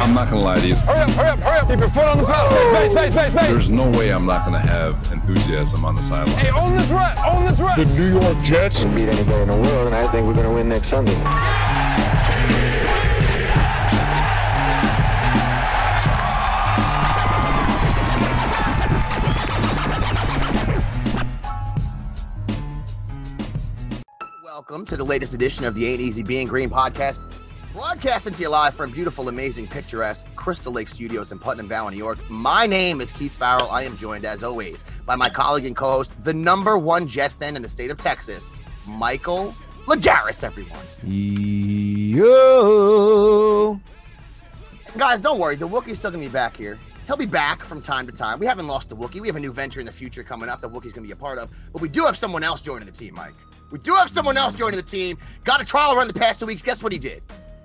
I'm not gonna lie to you. Hurry up, hurry up, hurry up. Keep your foot on the pedal. Base, base, base, base. There's no way I'm not gonna have enthusiasm on the sideline. Hey, own this rep, own this rep. The New York Jets Can beat anybody in the world, and I think we're going to win next Sunday. Welcome to the latest edition of the Ain't Easy Being Green podcast. Broadcasting to you live from beautiful, amazing, picturesque Crystal Lake Studios in Putnam Valley, New York. My name is Keith Farrell. I am joined, as always, by my colleague and co-host, the number one Jet fan in the state of Texas, Michael Lagaris, everyone. Yo. Guys, don't worry. The Wookiee's still going to be back here. He'll be back from time to time. We haven't lost the Wookiee. We have a new venture in the future coming up that Wookiee's going to be a part of. But we do have someone else joining the team, Mike. We do have someone else joining the team. Got a trial run the past two weeks. Guess what he did?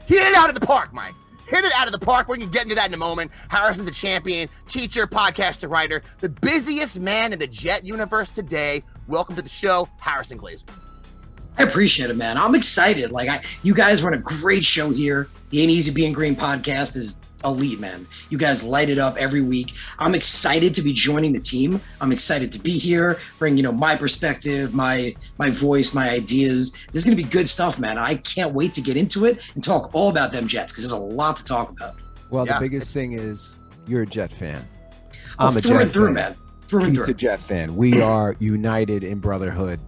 Hit it out of the park, Mike. Hit it out of the park. We can get into that in a moment. Harrison's a champion, teacher, podcaster, writer, the busiest man in the Jet universe today. Welcome to the show, Harrison Glazer. I appreciate it, man. I'm excited. Like I, you guys run a great show here. The Ain't Easy Being Green podcast is elite, man. You guys light it up every week. I'm excited to be joining the team. I'm excited to be here, bring you know my perspective, my my voice, my ideas. This is gonna be good stuff, man. I can't wait to get into it and talk all about them Jets because there's a lot to talk about. Well, Yeah. the biggest thing is you're a Jet fan. Oh, I'm a through Jet and through, fan. man. Through and Keith's a. Jet fan. We are united in brotherhood.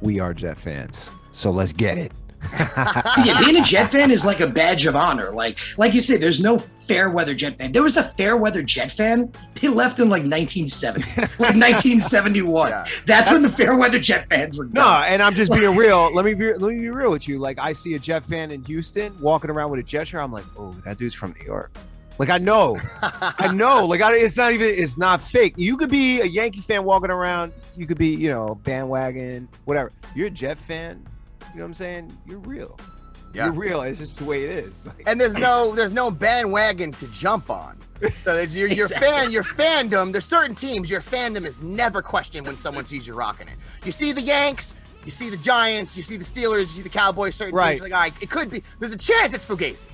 We are Jet fans. So let's get it. yeah, being a Jet fan is like a badge of honor. Like, like you said, there's no fair weather Jet fan. There was a fair weather Jet fan. They left in like 1970, like 1971. Yeah. That's, when the fair weather Jet fans were No, and I'm just being real. Let me be let me be real with you. Like I see a Jet fan in Houston walking around with a Jet shirt. I'm like, oh, that dude's from New York. Like I know, I know. Like I, it's not even it's not fake. You could be a Yankee fan walking around. You could be you know bandwagon whatever. You're a Jet fan. You know what I'm saying? You're real. Yeah. You're real. It's just the way it is. Like, and there's no there's no bandwagon to jump on. So it's your your Exactly. fan your fandom. There's certain teams your fandom is never questioned when someone sees you rocking it. You see the Yanks, you see the Giants, you see the Steelers, you see the Cowboys. Certain Right. teams like, all right, it could be. There's a chance it's Fugazi.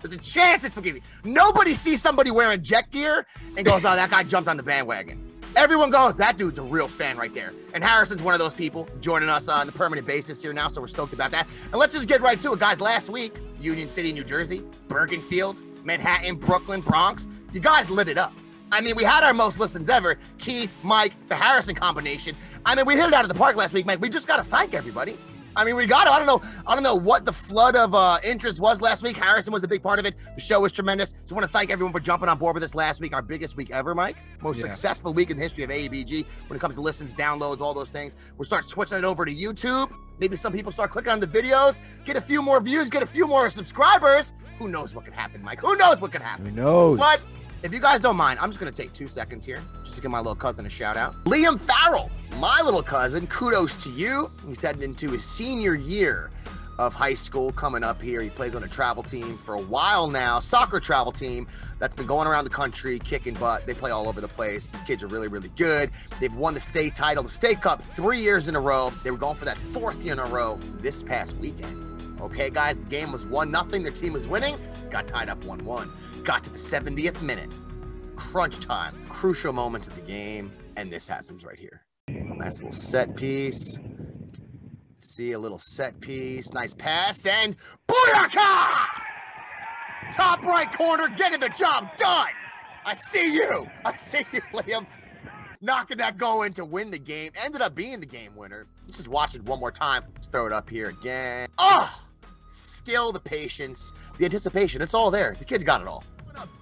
There's a chance it's Fugazi. Nobody sees somebody wearing jet gear and goes, "Oh, that guy jumped on the bandwagon." Everyone goes, "That dude's a real fan right there." And Harrison's one of those people joining us on the permanent basis here now, so we're stoked about that. And let's just get right to it, guys. Last week, Union City, New Jersey, Bergenfield, Manhattan, Brooklyn, Bronx. You guys lit it up. I mean, we had our most listens ever. Keith, Mike, the Harrison combination. I mean, we hit it out of the park last week, Mike. We just got to thank everybody. I mean, we got to. I don't know. I don't know what the flood of uh, interest was last week. Harrison was a big part of it. The show was tremendous. So, I want to thank everyone for jumping on board with us last week. Our biggest week ever, Mike. Most Yeah. successful week in the history of AEBG when it comes to listens, downloads, all those things. We'll start switching it over to YouTube. Maybe some people start clicking on the videos, get a few more views, get a few more subscribers. Who knows what could happen, Mike? Who knows what could happen? who knows? But if you guys don't mind, I'm just gonna take two seconds here just to give my little cousin a shout out. Liam Farrell, my little cousin, kudos to you. He's heading into his senior year of high school coming up here. He plays on a travel team for a while now, soccer travel team that's been going around the country kicking butt. They play all over the place. These kids are really, really good. They've won the state title, the state cup, three years in a row. They were going for that fourth year in a row this past weekend. Okay, guys, the game was one nothing. Their team was winning. Got tied up one one. Got to the 70th minute. Crunch time. Crucial moments of the game, and this happens right here. Nice little set piece. See a little set piece. Nice pass and booyaka! Top right corner, getting the job done. I see you. I see you, Liam. Knocking that goal in to win the game. Ended up being the game winner. Just watch it one more time. Let's throw it up here again. Oh! Skill, the patience, the anticipation. It's all there. The kid's got it all.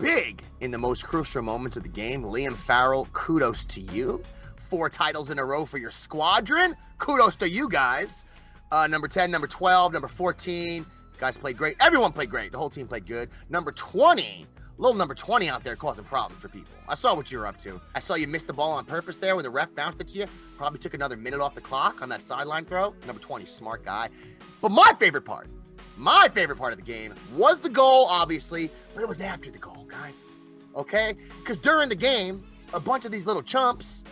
Big in the most crucial moments of the game. Liam Farrell, kudos to you. Four titles in a row for your squadron. Kudos to you guys. Uh, number 10, number 12, number 14. Guys played great. Everyone played great. The whole team played good. Number 20, little number 20 out there causing problems for people. I saw what you were up to. I saw you missed the ball on purpose there when the ref bounced it to you. Probably took another minute off the clock on that sideline throw. Number 20, smart guy. But my favorite part, my favorite part of the game was the goal, obviously, but it was after the goal, guys. Okay? Because during the game, a bunch of these little chumps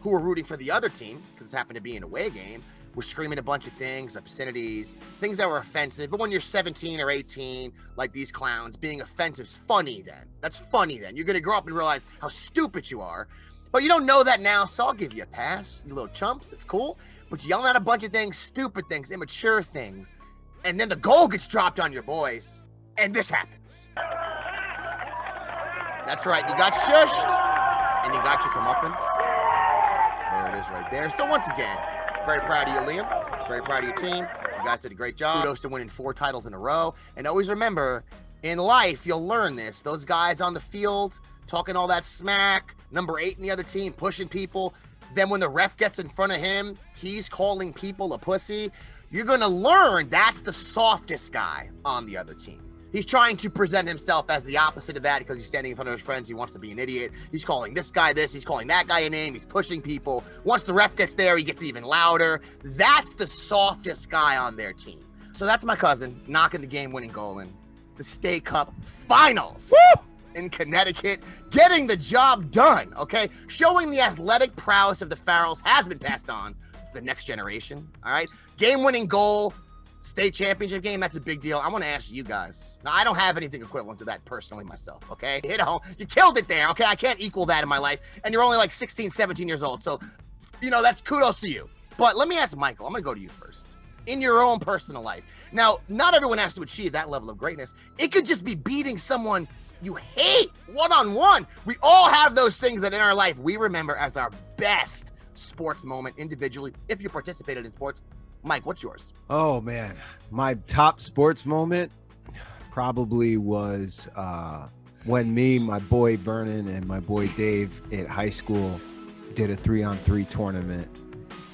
who were rooting for the other team, because it happened to be an away game, were screaming a bunch of things, obscenities, things that were offensive. But when you're 17 or 18, like these clowns, being offensive's funny then. That's funny then. You're gonna grow up and realize how stupid you are. But you don't know that now, so I'll give you a pass, you little chumps. It's cool. But you're yelling at a bunch of things, stupid things, immature things. And then the goal gets dropped on your boys, and this happens. That's right, you got shushed, and you got your comeuppance. There it is right there. So once again, very proud of you, Liam. Very proud of your team. You guys did a great job. Kudos to winning four titles in a row. And always remember, in life, you'll learn this. Those guys on the field talking all that smack, number eight in the other team, pushing people. Then when the ref gets in front of him, he's calling people a pussy. You're going to learn that's the softest guy on the other team. He's trying to present himself as the opposite of that because he's standing in front of his friends. He wants to be an idiot. He's calling this guy this. He's calling that guy a name. He's pushing people. Once the ref gets there, he gets even louder. That's the softest guy on their team. So that's my cousin knocking the game winning goal in the State Cup finals. Woo! In Connecticut, getting the job done, okay? Showing the athletic prowess of the Farrells has been passed on the next generation, all right? Game winning goal, state championship game, that's a big deal. I want to ask you guys. Now, I don't have anything equivalent to that personally myself, okay? Hit home. You killed it there, okay? I can't equal that in my life. And you're only like 16, 17 years old. So, you know, that's kudos to you. But let me ask Michael. I'm going to go to you first. In your own personal life. Now, not everyone has to achieve that level of greatness. It could just be beating someone you hate one on one. We all have those things that in our life we remember as our best sports moment individually if you participated in sports. Mike, what's yours? Oh man, my top sports moment probably was uh, when me, my boy Vernon, and my boy Dave at high school did a three-on-three tournament,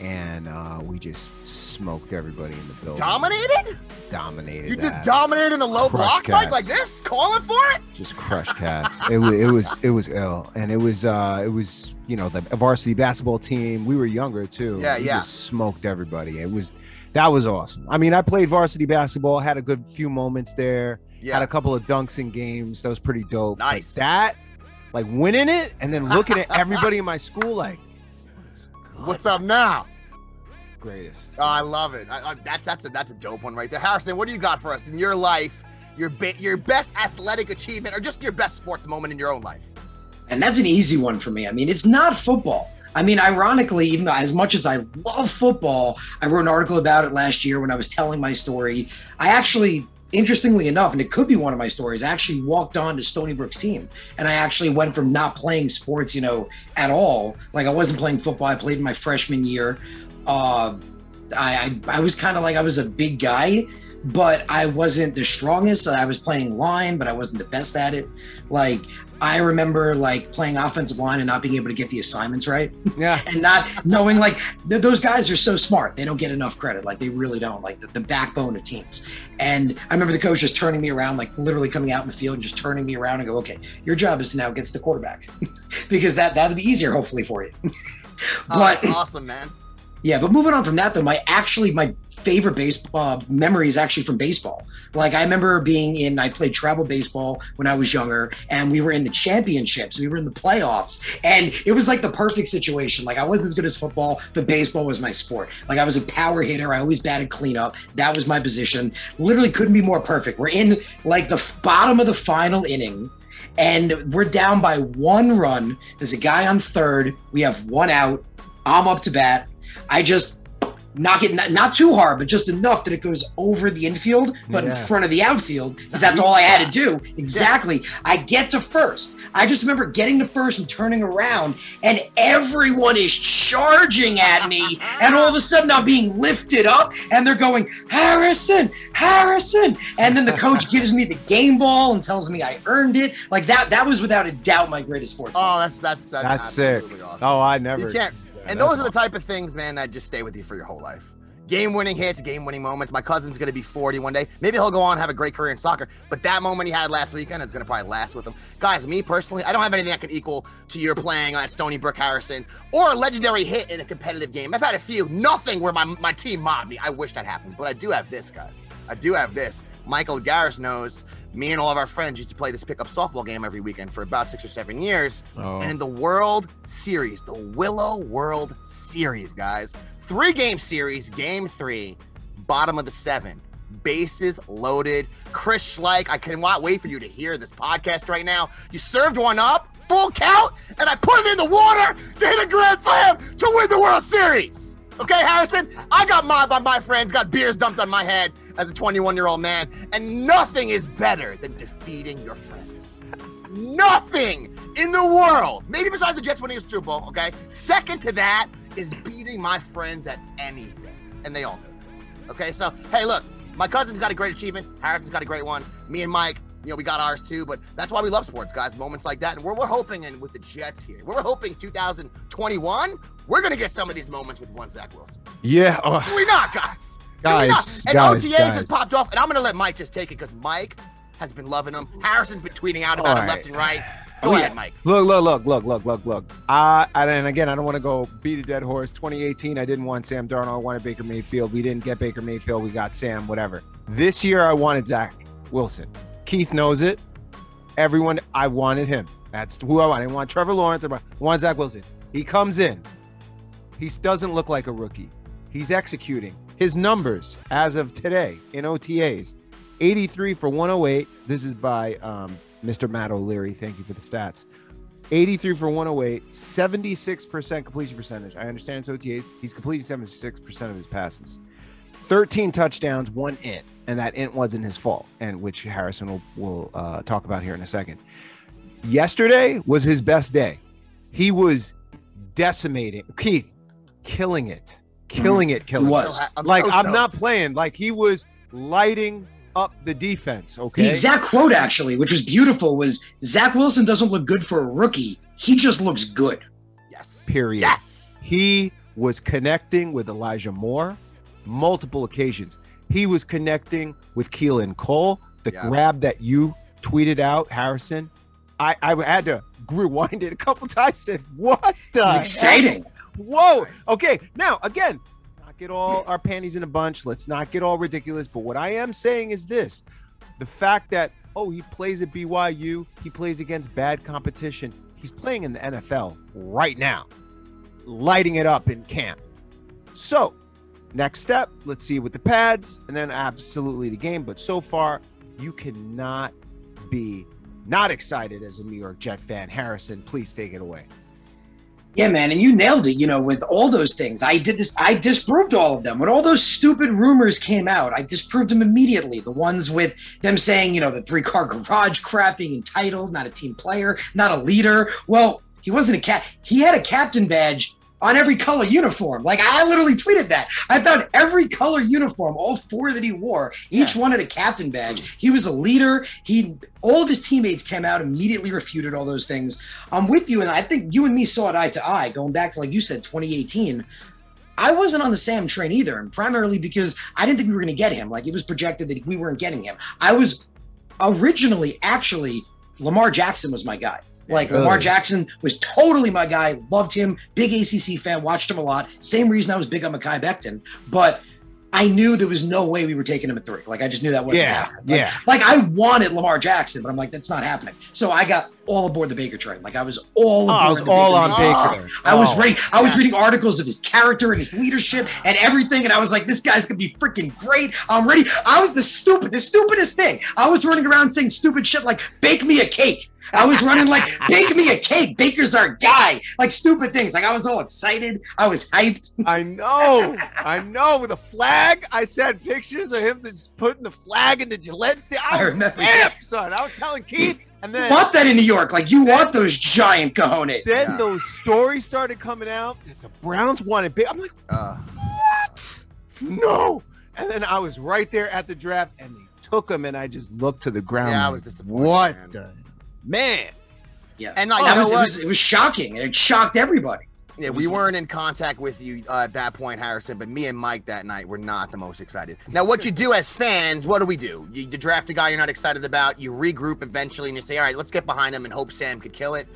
and uh, we just smoked everybody in the building. Dominated? Dominated. You just dominated in the low block, Mike, like this, calling for it. just crushed cats. it was it was it was ill, and it was uh it was you know the varsity basketball team. We were younger too. Yeah, we yeah. Just smoked everybody. It was that was awesome. I mean, I played varsity basketball, had a good few moments there, Yeah. had a couple of dunks in games. That was pretty dope. Nice. that, like winning it, and then looking at everybody in my school like What's up now? greatest. Oh, I love it. I, I, that's that's a that's a dope one right there. Harrison, what do you got for us in your life? Your be- your best athletic achievement, or just your best sports moment in your own life? And that's an easy one for me. I mean, it's not football. I mean, ironically, even though as much as I love football, I wrote an article about it last year when I was telling my story. I actually, interestingly enough, and it could be one of my stories, I actually walked on to Stony Brook's team. And I actually went from not playing sports, you know, at all. Like I wasn't playing football. I played in my freshman year. Uh, I, I, I was kind of like I was a big guy, but I wasn't the strongest. I was playing line, but I wasn't the best at it. Like I remember like playing offensive line and not being able to get the assignments right Yeah. and not knowing like th- those guys are so smart. They don't get enough credit. Like they really don't. Like the, the backbone of teams. And I remember the coach just turning me around, like literally coming out in the field and just turning me around and go, okay, your job is to now get to the quarterback because that that'll be easier hopefully for you. Oh, but that's awesome, man. yeah, but moving on from that though, my actually my favorite baseball uh, memory is actually from baseball. Like I remember being in, I played travel baseball when I was younger, and we were in the championships, we were in the playoffs, and it was like the perfect situation. Like I wasn't as good as football, but baseball was my sport. Like I was a power hitter, I always batted cleanup. That was my position. Literally couldn't be more perfect. We're in like the bottom of the final inning. And we're down by one run. There's a guy on third. We have one out. I'm up to bat. I just knock it not, not too hard, but just enough that it goes over the infield, but in front of the outfield, because that's all I had to do. Exactly. I get to first. I just remember getting to first and turning around, and everyone is charging at me, and all of a sudden I'm being lifted up, and they're going, Harrison, Harrison. And then the coach gives me the game ball and tells me I earned it. Like that, that was without a doubt my greatest sports. Oh, that's that's that's, That's sick. Awesome. Oh, I never. You can't. And those are the type of things, man, that just stay with you for your whole life. game winning hits, game winning moments. My cousin's going to be 40 one day. Maybe he'll go on and have a great career in soccer. But that moment he had last weekend is going to probably last with him. Guys, me personally, I don't have anything that can equal to your playing on Stony Brook Harrison or a legendary hit in a competitive game. I've had a few, nothing where my, my team mobbed me. I wish that happened. But I do have this, guys. I do have this. Michael Garris knows me and all of our friends used to play this pickup softball game every weekend for about six or seven years. Oh. And in the World Series, the Willow World Series, guys, three game series, game three, bottom of the seven, bases loaded. Chris Schleich, I cannot wait for you to hear this podcast right now. You served one up, full count, and I put it in the water to hit a grand slam to win the World Series. Okay, Harrison, I got mobbed by my friends, got beers dumped on my head as a 21 year old man, and nothing is better than defeating your friends. Nothing in the world, maybe besides the Jets winning a Super Bowl, okay? Second to that is beating my friends at anything, and they all know that. Okay, so hey, look, my cousin's got a great achievement. Harrison's got a great one. Me and Mike, you know, we got ours too, but that's why we love sports, guys. Moments like that. And we're, we're hoping, and with the Jets here, we're hoping 2021, we're going to get some of these moments with one Zach Wilson. Yeah. Are we not, guys? Guys. And guys, OTAs guys. has popped off, and I'm going to let Mike just take it because Mike has been loving him. Harrison's been tweeting out about All him left and right. Go Oh, ahead, Mike. Look, look, look, look, look, look, look. Uh, and again, I don't want to go beat a dead horse. 2018, I didn't want Sam Darnold. I wanted Baker Mayfield. We didn't get Baker Mayfield. We got Sam, whatever. This year, I wanted Zach Wilson. Keith knows it. Everyone, I wanted him. That's who I want. I didn't want Trevor Lawrence. I want Zach Wilson. He comes in. He doesn't look like a rookie. He's executing. His numbers as of today in OTAs 83 for 108. This is by um, Mr. Matt O'Leary. Thank you for the stats. 83 for 108, 76% completion percentage. I understand it's OTAs. He's completing 76% of his passes. 13 touchdowns, one int, and that int wasn't his fault, and which Harrison will, will uh, talk about here in a second. Yesterday was his best day. He was decimating Keith, killing it, killing it, killing He it. was. So I'm like so I'm not playing. Like he was lighting up the defense. Okay. The exact quote, actually, which was beautiful, was Zach Wilson doesn't look good for a rookie. He just looks good. Yes. Period. Yes. He was connecting with Elijah Moore multiple occasions. He was connecting with Keelan Cole. The Yeah. grab that you tweeted out, Harrison. I, I had to rewind it a couple times. I said, "What the? It's heck? Whoa. Nice. Okay. Now, again, let's not get all our panties in a bunch. Let's not get all ridiculous. But what I am saying is this the fact that, oh, he plays at BYU, he plays against bad competition. He's playing in the NFL right now, lighting it up in camp. So, next step, let's see with the pads and then absolutely the game. But so far, you cannot be not excited as a New York Jet fan. Harrison, please take it away. Yeah, man, and you nailed it. You know, with all those things, I did this. I disproved all of them. When all those stupid rumors came out, I disproved them immediately. The ones with them saying, you know, the three-car garage crap, being entitled, not a team player, not a leader. Well, he wasn't a cat. He had a captain badge on every color uniform. Like I literally tweeted that. I thought every color uniform, all four that he wore, each one had a captain badge. He was a leader. He all of his teammates came out immediately refuted all those things. I'm with you, and I think you and me saw it eye to eye, going back to like you said, 2018. I wasn't on the Sam train either, and primarily because I didn't think we were going to get him. Like it was projected that we weren't getting him. I was originally actually Lamar Jackson was my guy. Like Lamar Jackson was totally my guy. Loved him. Big ACC fan. Watched him a lot. Same reason I was big on Mekhi Becton. But I knew there was no way we were taking him at three. Like I just knew that wasn't Yeah, happening. Like, yeah. Like I wanted Lamar Jackson, but I'm like that's not happening. So I got all aboard the Baker train. Like I was all Oh, I was the all Baker on train. Baker. I was Oh. ready. I was yes. reading articles of his character and his leadership and everything, and I was like, "This guy's gonna be freaking great." I'm ready. I was the stupid, the stupidest thing. I was running around saying stupid shit like "Bake me a cake." I was running like "Bake me a cake." Baker's our guy. Like stupid things. Like I was all excited. I was hyped. I know, I know. With a flag, I sent pictures of him just putting the flag in the Gillette stand. I, I remember amped, son. I was telling Keith, and then Want that in New York? Like you want those giant cojones? then Yeah. those stories started coming out. that The Browns wanted big. I'm like, Uh, what? No. And then I was right there at the draft, and they took him, and I just looked to the ground. Yeah, I was disappointed, What man. the man? Yeah. and like, That you was, know it was it was shocking and it shocked everybody. Yeah, we weren't in contact with you uh, at that point, Harrison, but me and Mike that night were not the most excited. Now, what you do as fans, what do we do? You, you draft a guy you're not excited about, you regroup eventually, and you say, all right, let's get behind him and hope Sam could kill it.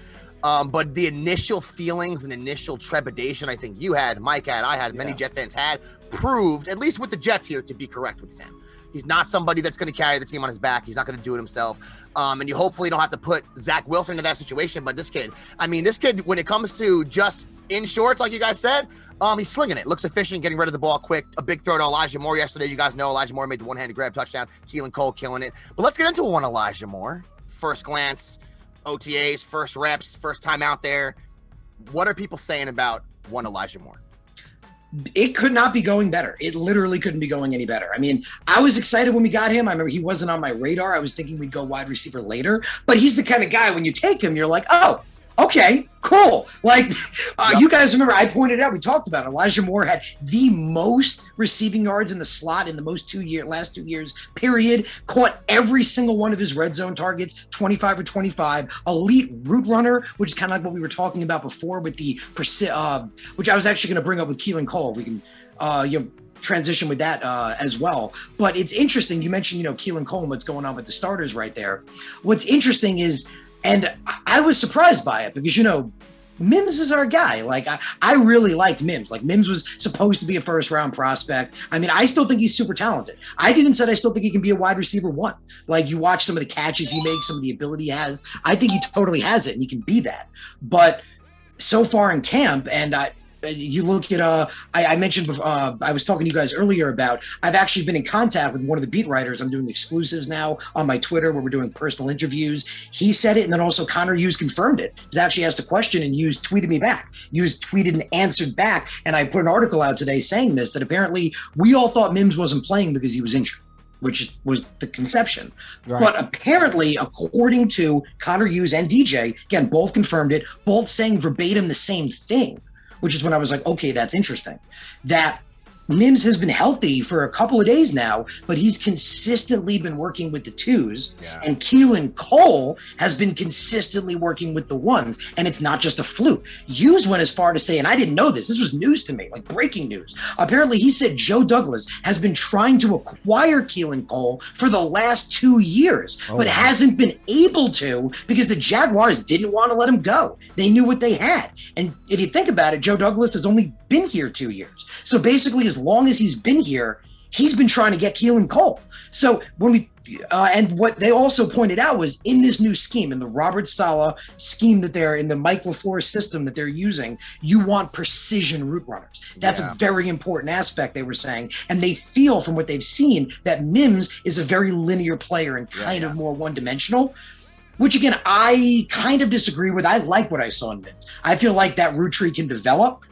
Um, but the initial feelings and initial trepidation I think you had, Mike had, I had, many Yeah. Jet fans had, proved, at least with the Jets here, to be correct with Sam. He's not somebody that's going to carry the team on his back. He's not going to do it himself. Um, and you hopefully don't have to put Zach Wilson into that situation. But this kid, I mean, this kid, when it comes to just in shorts, like you guys said, um, he's slinging it. Looks efficient, getting rid of the ball quick. A big throw to Elijah Moore yesterday. You guys know Elijah Moore made the one-handed grab touchdown. Keelan Cole killing it. But let's get into one Elijah Moore. First glance, OTAs, first reps, first time out there. What are people saying about one Elijah Moore? It could not be going better. It literally couldn't be going any better. I mean, I was excited when we got him. I remember he wasn't on my radar. I was thinking we'd go wide receiver later, but he's the kind of guy when you take him, you're like, oh, okay, cool. Like, uh, you guys remember I pointed out, we talked about it. Elijah Moore had the most receiving yards in the slot in the most two year last two years, period. Caught every single one of his red zone targets, 25 or 25. Elite route runner, which is kind of like what we were talking about before with the persi- uh, which I was actually going to bring up with Keelan Cole. We can, uh, you know, transition with that uh, as well. But it's interesting. You mentioned, you know, Keelan Cole and what's going on with the starters right there. What's interesting is, and I- I was surprised by it because, you know, Mims is our guy. Like I, I really liked Mims. Like Mims was supposed to be a first round prospect. I mean, I still think he's super talented. I've even said I still think he can be a wide receiver one. Like you watch some of the catches he makes, some of the ability he has. I think he totally has it and he can be that. But so far in camp, and I, you look at uh I, I mentioned before, uh, I was talking to you guys earlier about I've actually been in contact with one of the beat writers. I'm doing exclusives now on my Twitter where we're doing personal interviews. He said it, and then also Connor Hughes confirmed it. He's actually asked a question, and Hughes tweeted me back. Hughes tweeted and answered back, and I put an article out today saying this that apparently we all thought Mims wasn't playing because he was injured, which was the conception. Right. But apparently, according to Connor Hughes and DJ, again, both confirmed it, both saying verbatim the same thing, which is when I was like, okay, that's interesting. That Mims has been healthy for a couple of days now, but he's consistently been working with the twos. Yeah. And Keelan Cole has been consistently working with the ones. And it's not just a fluke. Hughes went as far to say, and I didn't know this, this was news to me, like breaking news. Apparently, he said Joe Douglas has been trying to acquire Keelan Cole for the last two years, Oh, but wow. hasn't been able to because the Jaguars didn't want to let him go. They knew what they had. And if you think about it, Joe Douglas has only been here two years. So basically, as long as he's been here, he's been trying to get Keelan Cole. So when we uh, and what they also pointed out was in this new scheme, in the Robert Saleh scheme that they're in the Mike LaFleur system that they're using, you want precision route runners. That's Yeah. a very important aspect they were saying, and they feel from what they've seen that Mims is a very linear player and kind yeah. of more one-dimensional. Which again, I kind of disagree with. I like what I saw in Mims. I feel like that route tree can develop,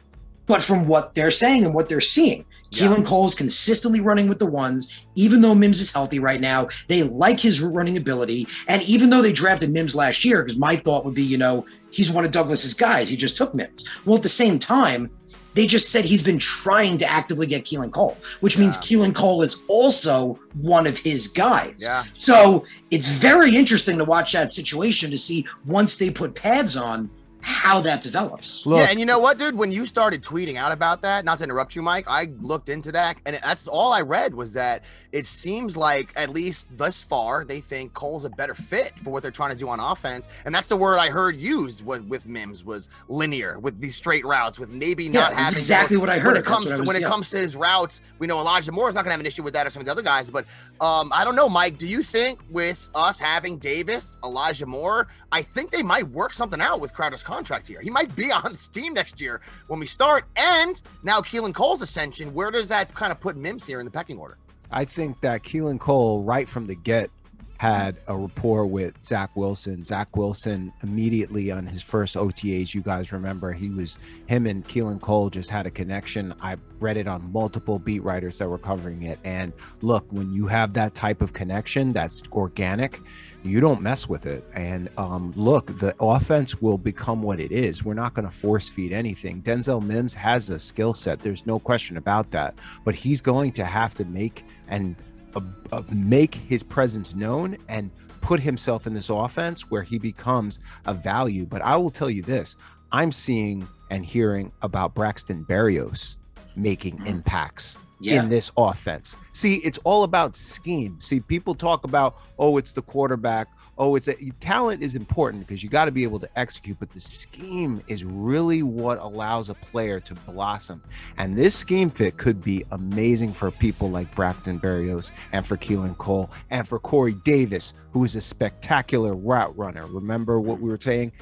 but from what they're saying and what they're seeing, Yeah. Keelan Cole's consistently running with the ones, even though Mims is healthy right now. They like his running ability. And even though they drafted Mims last year, because my thought would be, you know, he's one of Douglas's guys. He just took Mims. Well, at the same time, they just said he's been trying to actively get Keelan Cole, which means Keelan Cole is also one of his guys. Yeah. So it's very interesting to watch that situation to see once they put pads on how that develops. Look, yeah, and you know what, dude? When you started tweeting out about that, not to interrupt you, Mike, I looked into that, and that's all I read was that it seems like, at least thus far, they think Cole's a better fit for what they're trying to do on offense, and that's the word I heard used with, with Mims was linear, with these straight routes, with maybe Yeah, not that's having exactly what I When heard. it comes to was- when it yeah. comes to his routes, we know Elijah Moore is not going to have an issue with that or some of the other guys, but um, I don't know, Mike. Do you think with us having Davis, Elijah Moore, I think they might work something out with Crowder's contract here. He might be on this team next year when we start. And now Keelan Cole's ascension, where does that kind of put Mims here in the pecking order? I think that Keelan Cole, right from the get, had a rapport with Zach Wilson. Zach Wilson immediately on his first OTAs, you guys remember, he was him and Keelan Cole just had a connection. I read it on multiple beat writers that were covering it. And look, when you have that type of connection that's organic, you don't mess with it. And um, look, the offense will become what it is. We're not going to force feed anything. Denzel Mims has a skill set. There's no question about that. But he's going to have to make and uh, uh, make his presence known and put himself in this offense where he becomes a value. But I will tell you this I'm seeing and hearing about Braxton Berrios making mm-hmm. impacts Yeah. in this offense. See, it's all about scheme. See, people talk about, oh, it's the quarterback. Oh, it's a talent is important because you got to be able to execute, but the scheme is really what allows a player to blossom. And this scheme fit could be amazing for people like Braxton Berrios and for Keelan Cole and for Corey Davis, who is a spectacular route runner. Remember what we were saying?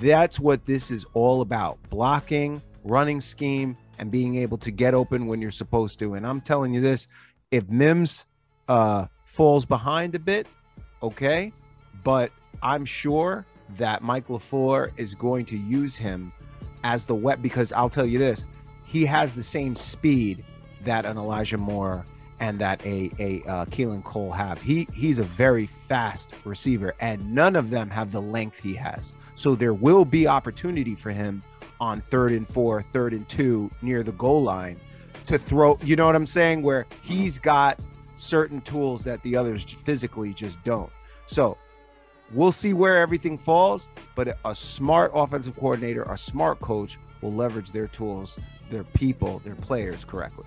That's what this is all about blocking, running scheme, and being able to get open when you're supposed to. And I'm telling you this if Mims uh, falls behind a bit, okay, but I'm sure that Mike LaFleur is going to use him as the wet because I'll tell you this he has the same speed that an Elijah Moore and that a a uh, Keelan Cole have. He he's a very fast receiver, and none of them have the length he has. So there will be opportunity for him on third and four, third and two near the goal line to throw. You know what I'm saying? Where he's got certain tools that the others physically just don't. So we'll see where everything falls. But a smart offensive coordinator, a smart coach will leverage their tools, their people, their players correctly.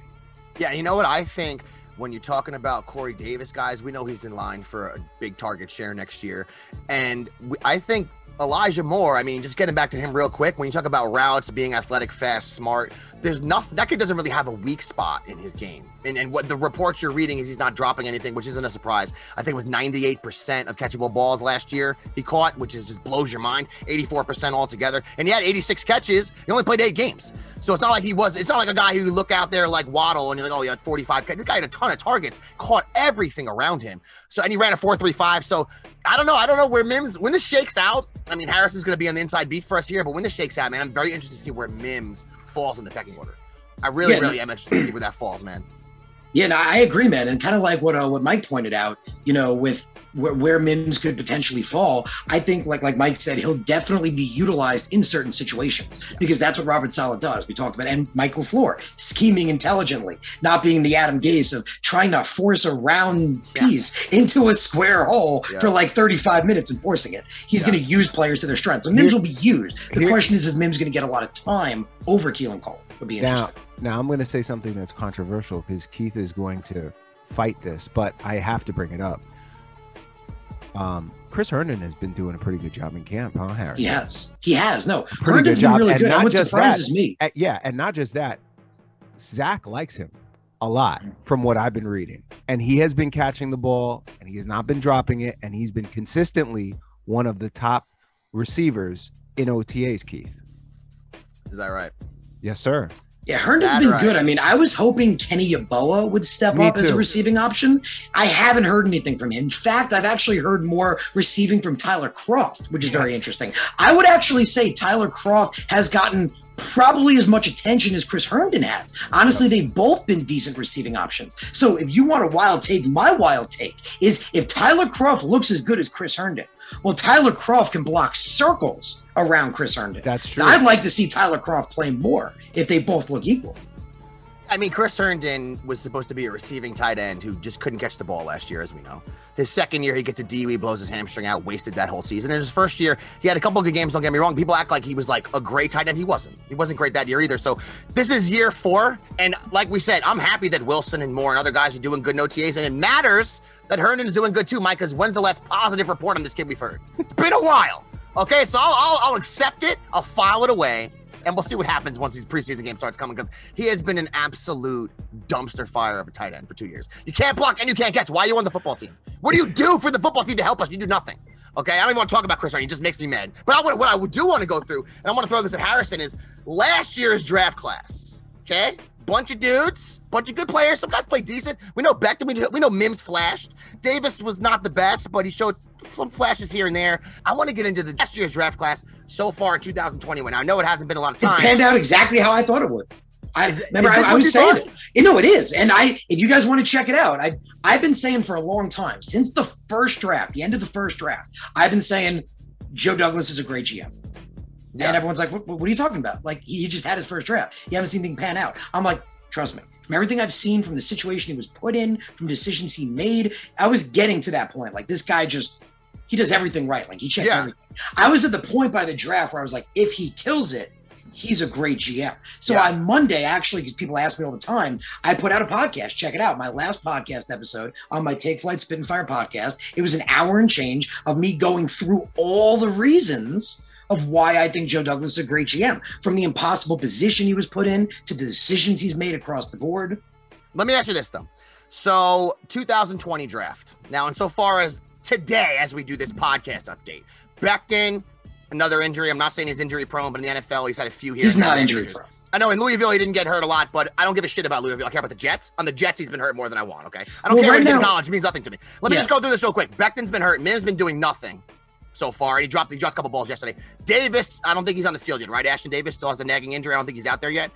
Yeah, you know what I think when you're talking about Corey Davis, guys, we know he's in line for a big target share next year, and we, I think Elijah Moore. I mean, just getting back to him real quick. When you talk about routes, being athletic, fast, smart, there's nothing that kid doesn't really have a weak spot in his game. And and what the reports you're reading is he's not dropping anything, which isn't a surprise. I think it was 98% of catchable balls last year he caught, which is just blows your mind. 84% altogether, and he had 86 catches. He only played eight games, so it's not like he was. It's not like a guy who you look out there like Waddle and you're like, oh, he had 45. This guy had a ton of targets, caught everything around him. So and he ran a 4.35. So I don't know. I don't know where Mims when this shakes out. I mean, Harrison's going to be on the inside beat for us here, but when this shakes out, man, I'm very interested to see where Mims falls in the pecking order. I really, Yeah, really am interested to see where that falls, man. Yeah, no, I agree, man. And kind of like what uh, what Mike pointed out, you know, with where, where Mims could potentially fall, I think, like like Mike said, he'll definitely be utilized in certain situations because that's what Robert Saleh does. We talked about and Mike LaFleur scheming intelligently, not being the Adam Gase of trying to force a round Yeah. piece into a square hole Yeah. for like 35 minutes and forcing it. He's Yeah. going to use players to their strengths. So Mims Here- will be used. The here- question is, is Mims going to get a lot of time over Keelan Cole? Would be interesting. Now, now I'm going to say something that's controversial because Keith is going to fight this, but I have to bring it up. Um, Chris Herndon has been doing a pretty good job in camp, huh, Harris? He has. He has. No, Pretty Herndon's good been job. really And good. not And what just surprises that, me, Uh, yeah, and not just that, Zach likes him a lot from what I've been reading, and he has been catching the ball, and he has not been dropping it, and he's been consistently one of the top receivers in OTAs. Keith, Is that right? yes, sir. Yeah, Herndon's That been right. good. I mean, I was hoping Kenny Yeboah would step Me up as a receiving option. I haven't heard anything from him. In fact, I've actually heard more receiving from Tyler Kroft, which is very interesting. I would actually say Tyler Kroft has gotten probably as much attention as Chris Herndon has. Honestly, they've both been decent receiving options. So if you want a wild take, my wild take is if Tyler Kroft looks as good as Chris Herndon, well, Tyler Kroft can block circles around Chris Herndon. That's true. I'd like to see Tyler Kroft play more if they both look equal. I mean, Chris Herndon was supposed to be a receiving tight end who just couldn't catch the ball last year, as we know. His second year, he gets a DUI, blows his hamstring out, wasted that whole season. In his first year, he had a couple good games. Don't get me wrong. People act like he was like a great tight end. He wasn't. He wasn't great that year either. So this is year four, and like we said, I'm happy that Wilson and Moore and other guys are doing good in OTAs, and it matters that Herndon is doing good too, Mike. Because when's the last positive report on this kid we've heard? It's been a while. Okay, so I'll, I'll, I'll accept it. I'll file it away and we'll see what happens once these preseason game starts coming because he has been an absolute dumpster fire of a tight end for two years. You can't block and you can't catch. Why are you on the football team? What do you do for the football team to help us? You do nothing. Okay, I don't even want to talk about Chris Herndon. He just makes me mad. But I, what, what I would do want to go through, and I want to throw this at Harrison, is last year's draft class. Okay, bunch of dudes, bunch of good players. Some guys played decent. We know. We we know Mims flashed. Davis was not the best, but he showed some flashes here and there. I want to get into the last year's draft class so far in 2021. I know it hasn't been a lot of It's time. panned out exactly how I thought it would. I Is remember I, I was saying it. You know it is, and I if you guys want to check it out, I I've been saying for a long time since the first draft, the end of the first draft, I've been saying Joe Douglas is a great GM. Yeah. And everyone's like, what, what are you talking about? Like he just had his first draft. You haven't seen anything pan out. I'm like, trust me. From everything I've seen, from the situation he was put in, from decisions he made, I was getting to that point. Like this guy just he does everything right. Like he checks Yeah. everything. I was at the point by the draft where I was like, if he kills it, he's a great GM. So Yeah. on Monday, actually, because people ask me all the time, I put out a podcast. Check it out. My last podcast episode on my Take Flight Spit and Fire podcast. It was an hour and change of me going through all the reasons of why I think Joe Douglas is a great GM, from the impossible position he was put in to the decisions he's made across the board. Let me ask you this though. So 2020 draft. Now, and so far as today, as we do this podcast update, Becton, another injury. I'm not saying he's injury prone, but in the NFL, he's had a few here. He's not injury prone. I know in Louisville he didn't get hurt a lot, but I don't give a shit about Louisville. I care about the Jets. On the Jets, he's been hurt more than I want. Okay, I don't Well, care right what he did in college. It means nothing to me. Let me Yeah. just go through this real quick. Becton's been hurt. Mim's been doing nothing so far. He dropped he dropped a couple balls yesterday. Davis, I don't think he's on the field yet, right? Ashtyn Davis still has a nagging injury. I don't think he's out there yet.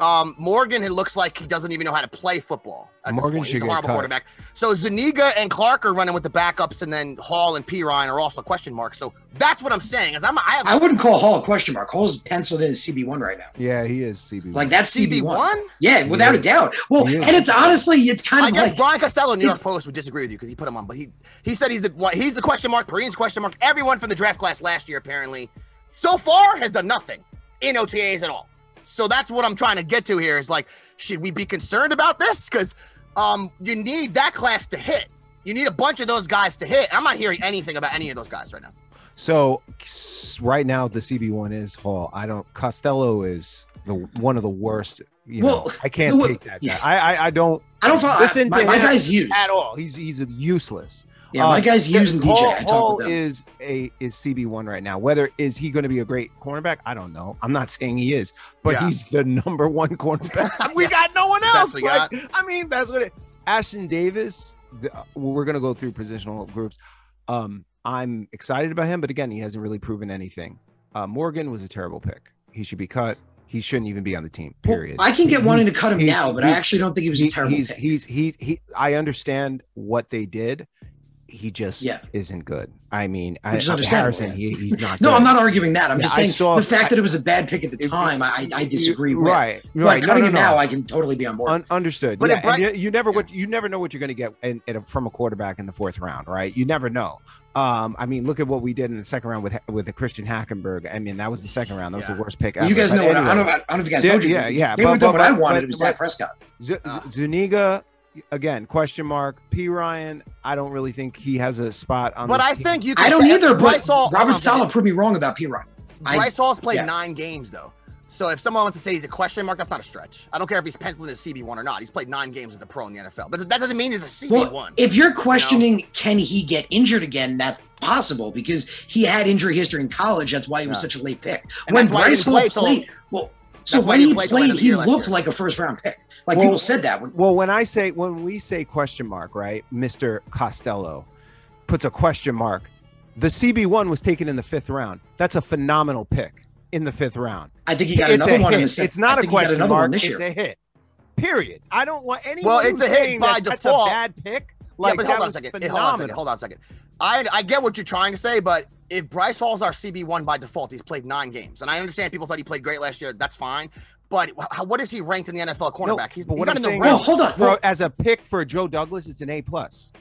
Um, Morgan, it looks like he doesn't even know how to play football. At Morgan this point. should He's a horrible cut. quarterback. So Zuniga and Clark are running with the backups, and then Hall and Perine are also question marks. So that's what I'm saying. Is I'm I have I wouldn't call Hall a question mark. Hall's penciled in as CB1 right now. Yeah, he is CB. One. Like that's CB1. CB1. Yeah, without a doubt. Well, and it's honestly, it's kind I of I guess like Brian Costello, New York Post, would disagree with you because he put him on, but he he said he's the he's the question mark. Perine's question mark. Everyone from the draft class last year apparently, so far, has done nothing in OTAs at all. So that's what I'm trying to get to here. Is like, should we be concerned about this? Because um, you need that class to hit. You need a bunch of those guys to hit. I'm not hearing anything about any of those guys right now. So right now the CB one is Hall. I don't. Costello is the one of the worst. You know, Well, I can't well, take that. yeah. I, I I don't I don't follow. listen my, to my him guy's used. at all. He's he's useless. Yeah, my Uh, guy's used in DJ. Hall, I talked Hall with is a is CB one right now. Whether is he going to be a great cornerback? I don't know. I'm not saying he is, but Yeah. he's the number one cornerback. we Yeah. got no one else. Like, I mean, that's what it. Ashtyn Davis. The, we're going to go through positional groups. Um, I'm excited about him, but again, he hasn't really proven anything. Uh, Morgan was a terrible pick. He should be cut. He shouldn't even be on the team. Well, Period. I can get He's- wanting to cut him he's- now, but I actually don't think he was he- a terrible he's, pick. he's he he I understand what they did. He just Yeah. isn't good. I mean, I, I Harrison, he, he's not. no, good. I'm not arguing that. I'm Yeah, just saying saw- the fact I- that it was a bad pick at the time, I, I disagree with. Right, But right. No, cutting no, him no. now, I can totally be on board. Un- understood. But yeah, you, you never what you never know what you're going to get in, in a, from a quarterback in the fourth round, right? You never know. Um, I mean, look at what we did in the second round with with the Christian Hackenberg. I mean, that was the second round. That was Yeah. the worst pick ever. you guys But know what I, don't, know- I don't know if you guys Yeah, told you. yeah, yeah, They but- but- what I wanted. but- it was but- Dak Prescott. Z- Uh. Zuniga, again, question mark. Perine, I don't really think he has a spot on. But this I team. think you. Can I don't either, but Bryce Hall- Robert um, on, Saleh proved me wrong about Perine. I- Bryce Hall's played yeah. nine games though. So if someone wants to say he's a question mark, that's not a stretch. I don't care if he's penciled in a CB one or not. He's played nine games as a pro in the NFL, but that doesn't mean he's a CB Well, one. if you're questioning can he get injured again, that's possible because he had injury history in college. That's why he was Yeah. such a late pick. And when that's why he Bryce didn't Hall play till- played, well, so when he he didn't play till the end played, he looked year. like a first round pick. Like Well- people said that. When, Well, when I say when we say question mark, right, Mister Costello puts a question mark. The CB one was taken in the fifth round. That's a phenomenal pick in the fifth round. I think he got it's another a one in the second. It's not I a think he got question mark. this It's year. a hit. Period. I don't want anyone. Well, it's a hit by that That's a bad pick. Like yeah, but hold on a second. phenomenal. Hold on a second. Hold on a second. I I get what you're trying to say, but if Bryce Hall's our CB one by default, he's played nine games, and I understand people thought he played great last year. That's fine. But wh- what is he ranked in the NFL No, cornerback? he's but he's what not I'm in the saying. Well, hold on. For- Well, as a pick for Joe Douglas, it's an A plus.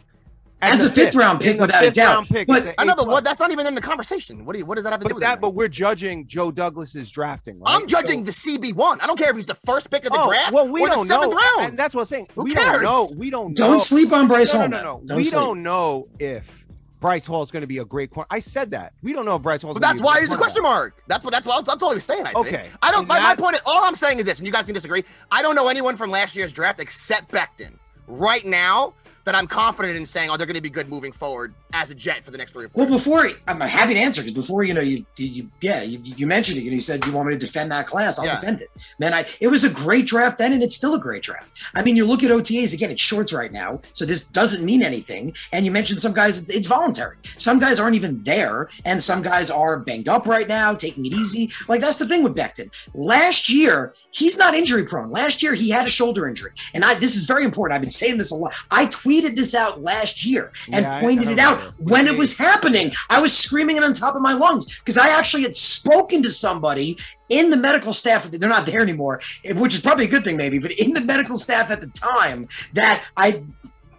As a fifth round pick, without a doubt. pick, But- it's I know, but what? That's not even in the conversation. What do you, What does that have to do with that, anything? but we're judging Joe Douglas's drafting, right? I'm judging So- the CB one. I don't care if he's the first pick of the oh, draft well, we or don't seventh know, round. and that's what I'm saying. Who we cares? don't know. We don't. don't know. sleep on Bryce no, Hall. no, no, no. Don't we sleep. don't know if Bryce Hall is going to be a great corner. I said that. We don't know if Bryce Hall. But that's why he's a question mark. That's what. That's what. That's all he was saying. I think. Okay. I don't. My, my point. Is, all I'm saying is this, and you guys can disagree. I don't know anyone from last year's draft except Becton right now that I'm confident in saying, oh, they're going to be good moving forward as a Jet for the next three or four. Well, before I'm happy to answer because before you know you, you, you yeah you, you mentioned it and you said you want me to defend that class. I'll Yeah. defend it, man. I it was a great draft then and it's still a great draft. I mean, you look at OTAs again; it's shorts right now, so this doesn't mean anything. And you mentioned some guys; it's, it's voluntary. Some guys aren't even there, and some guys are banged up right now, taking it easy. Like that's the thing with Becton. Last year, he's not injury prone. Last year, he had a shoulder injury, and I this is very important. I've been saying this a lot. I tweeted this out last year and Yeah, pointed it out when it was happening. I was screaming it on top of my lungs because I actually had spoken to somebody in the medical staff. They're not there anymore, which is probably a good thing, maybe. But in the medical staff at the time, that I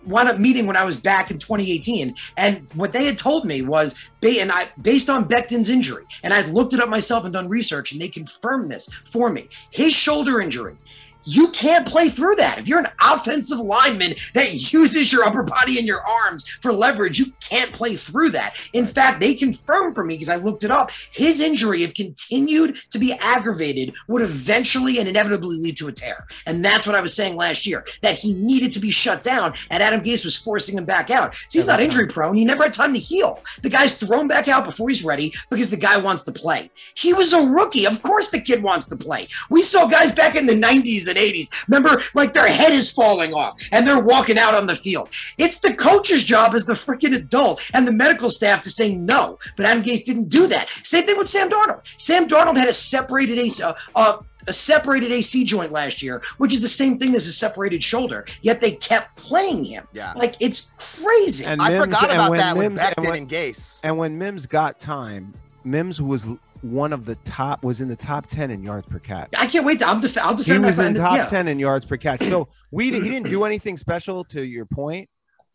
wound up meeting when I was back in 2018, and what they had told me was, and I based on Becton's injury, and I'd looked it up myself and done research, and they confirmed this for me. His shoulder injury. You can't play through that. If you're an offensive lineman that uses your upper body and your arms for leverage, you can't play through that. In fact, they confirmed for me because I looked it up. His injury, if continued to be aggravated, would eventually and inevitably lead to a tear. And that's what I was saying last year that he needed to be shut down, and Adam Gase was forcing him back out. So he's not injury prone. He never had time to heal. The guy's thrown back out before he's ready because the guy wants to play. He was a rookie. Of course, the kid wants to play. We saw guys back in the 90s and 80s. Remember, like their head is falling off and they're walking out on the field. It's the coach's job as the freaking adult and the medical staff to say no. But Adam Gase didn't do that. Same thing with Sam Darnold. Sam Darnold had a separated AC, uh, uh, a separated AC joint last year, which is the same thing as a separated shoulder. Yet they kept playing him. Yeah. Like it's crazy. And I Mims- forgot about when that with Mims- and when- and Gase. And when Mims got time, Mims was one of the top, was in the top 10 in yards per catch. I can't wait to. I'll, def- I'll He was in and- top yeah. 10 in yards per catch. So we he didn't do anything special to your point,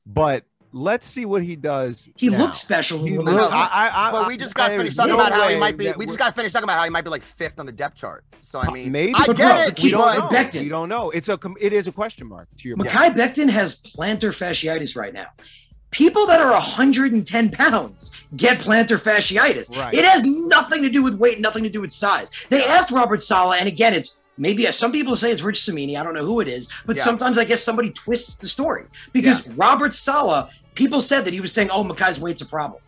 but let's see what he does. He now. looked special. He when looked, I, I, I, Well, we just got I- finished talking no about how he might be. We just got finished talking about how he might be like fifth on the depth chart. So I uh, mean, maybe I But get bro, it. we don't know. Becton- We don't know. It's a it is a question mark to your point. Mekhi Becton has plantar fasciitis right now. People that are 110 pounds get plantar fasciitis. Right. It has nothing to do with weight, nothing to do with size. They asked Robert Saleh, and again, it's maybe uh, some people say it's Rich Cimini. I don't know who it is, but Yeah. sometimes I guess somebody twists the story because Robert Saleh, people said that he was saying, "Oh, Mekhi's weight's a problem."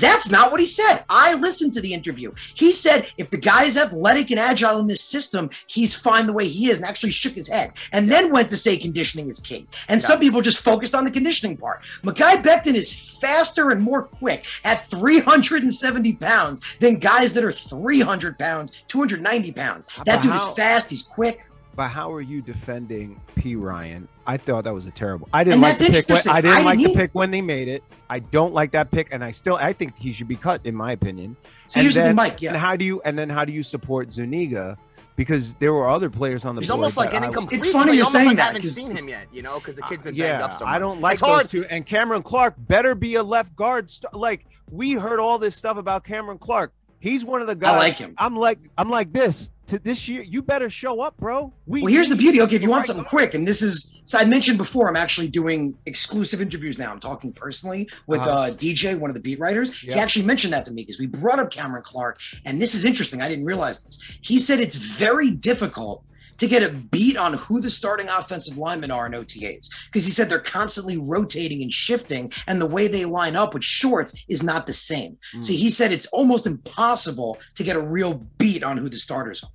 That's not what he said. I listened to the interview. He said if the guy is athletic and agile in this system, he's fine the way he is, and actually shook his head. And then went to say conditioning is key. And some people just focused on the conditioning part. Mekhi Becton is faster and more quick at 370 pounds than guys that are 300 pounds, 290 pounds. That But dude how- is fast. He's quick. But how are you defending Perine? I thought that was a terrible. I didn't And like the pick. When. I didn't I like didn't the pick when they made it. I don't like that pick, and I still I think he should be cut in my opinion. So and here's the then, thing, Mike. And how do you and then how do you support Zuniga? Because there were other players on the He's board. almost like an incomplete. It's funny you you're saying like that, haven't seen him yet, you know, because the kid's been yeah, banged up so much. I don't like it's hard. those two. And Cameron Clark better be a left guard. St- like we heard all this stuff about Cameron Clark. He's one of the guys. I like him. I'm like I'm like this. To this year, you better show up, bro. We Well, here's the beauty. Okay, if you want something quick, and this is so I mentioned before, I'm actually doing exclusive interviews now. I'm talking personally with Uh-huh. uh, DJ, one of the beat writers. He actually mentioned that to me because we brought up Cameron Clark, and this is interesting. I didn't realize this. He said it's very difficult to get a beat on who the starting offensive linemen are in OTAs because he said they're constantly rotating and shifting, and the way they line up with shorts is not the same. So Mm. he said it's almost impossible to get a real beat on who the starters are.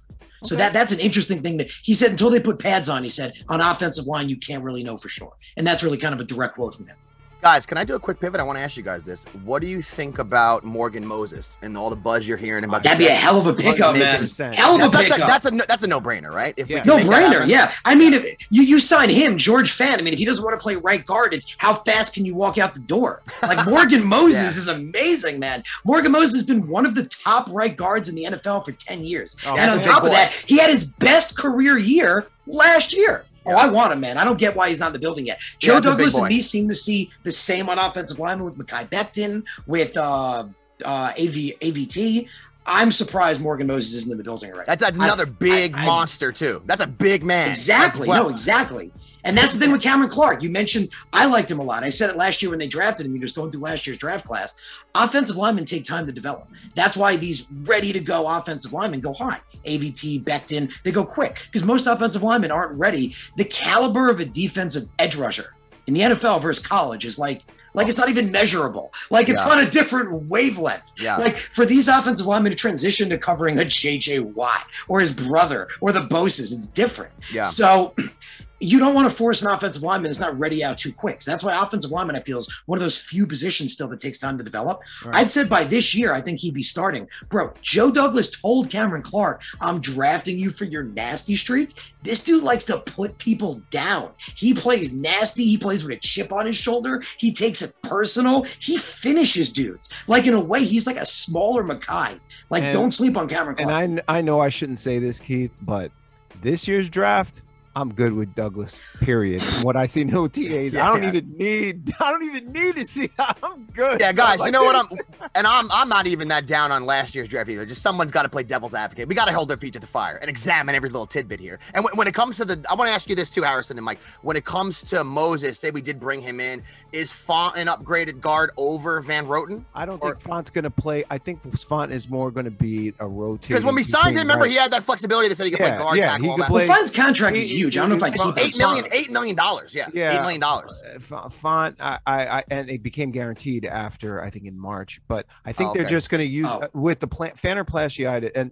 So that that's an interesting thing. That he said until they put pads on, he said on offensive line you can't really know for sure, and that's really kind of a direct quote from him. Guys, can I do a quick pivot? I want to ask you guys this. What do you think about Morgan Moses and all the buzz you're hearing about? Oh, the That'd be a hell of a pickup, man. 100%. Hell of a That's a, pickup. that's a no- that's a no brainer, right? If Yeah. no-brainer. Yeah, I mean, if you you sign him, George Fant. I mean, if he doesn't want to play right guard, it's how fast can you walk out the door? Like Morgan Moses Yeah. is amazing, man. Morgan Moses has been one of the top right guards in the NFL for ten years, Oh, and on top big of that, he had his best career year last year. Oh, I want him, man. I don't get why he's not in the building yet. Joe that's big Douglas and me seem to see the same on offensive linemen with Mekhi Becton, with uh, uh, AV, AVT. I'm surprised Morgan Moses isn't in the building already. That's another big I- monster too. That's a big man. Exactly. well. No, exactly. And that's the thing with Cameron Clark. You mentioned I liked him a lot. I said it last year when they drafted him. He was going through last year's draft class. Offensive linemen take time to develop. That's why these ready to go offensive linemen go high. AVT, Becton, they go quick because most offensive linemen aren't ready. The caliber of a defensive edge rusher in the NFL versus college is like like it's not even measurable. Like it's Yeah. on a different wavelength. Yeah. Like for these offensive linemen to transition to covering a JJ Watt or his brother or the Bosas, it's different. Yeah. So you don't want to force an offensive lineman that's not ready out too quick. So that's why offensive lineman, I feel, is one of those few positions still that takes time to develop. Right. I'd said by this year, I think he'd be starting. Bro, Joe Douglas told Cameron Clark, I'm drafting you for your nasty streak. This dude likes to put people down. He plays nasty. He plays with a chip on his shoulder. He takes it personal. He finishes dudes. Like, in a way, he's like a smaller Mekhi. Like, And- don't sleep on Cameron Clark. And I I know I shouldn't say this, Keith, but this year's draft, I'm good with Douglas. Period. From what I see no TAs. I don't Yeah. even need. I don't even need to see. I'm good. Yeah, guys, like you know what. I'm and I'm I'm not even that down on last year's draft either. Just someone's got to play devil's advocate. We got to hold their feet to the fire and examine every little tidbit here. And when, when it comes to the, I want to ask you this too, Harrison and Mike. When it comes to Moses, say we did bring him in, is Fant an upgraded guard over Van Roten? I don't or- think Fant's going to play. I think Fant is more going to be a rotating. Because when we signed him, remember he had that flexibility that said he could Yeah, play guard, yeah, tackle, he all could that. play- Well, Fant's contract is He- huge. I don't know if I he- keep Eight it. million, eight million dollars. Yeah, Yeah. eight million dollars. Uh, Fant, I, I, I, and it became guaranteed after I think in March. But I think Oh, they're just going to use Oh. uh, with the plan, plantar fasciitis and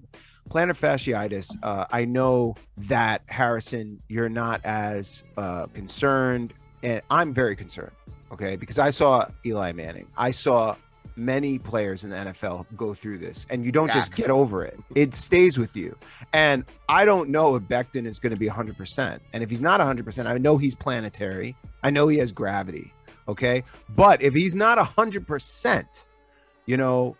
plantar fasciitis. Uh, I know that Harrison, you're not as uh, concerned, and I'm very concerned. Okay, because I saw Eli Manning. I saw many players in the NFL go through this, and you don't just get over it. It stays with you. And I don't know if Becton is going to be 100%. And if he's not 100%, I know he's planetary. I know he has gravity. Okay. But if he's not 100%, you know,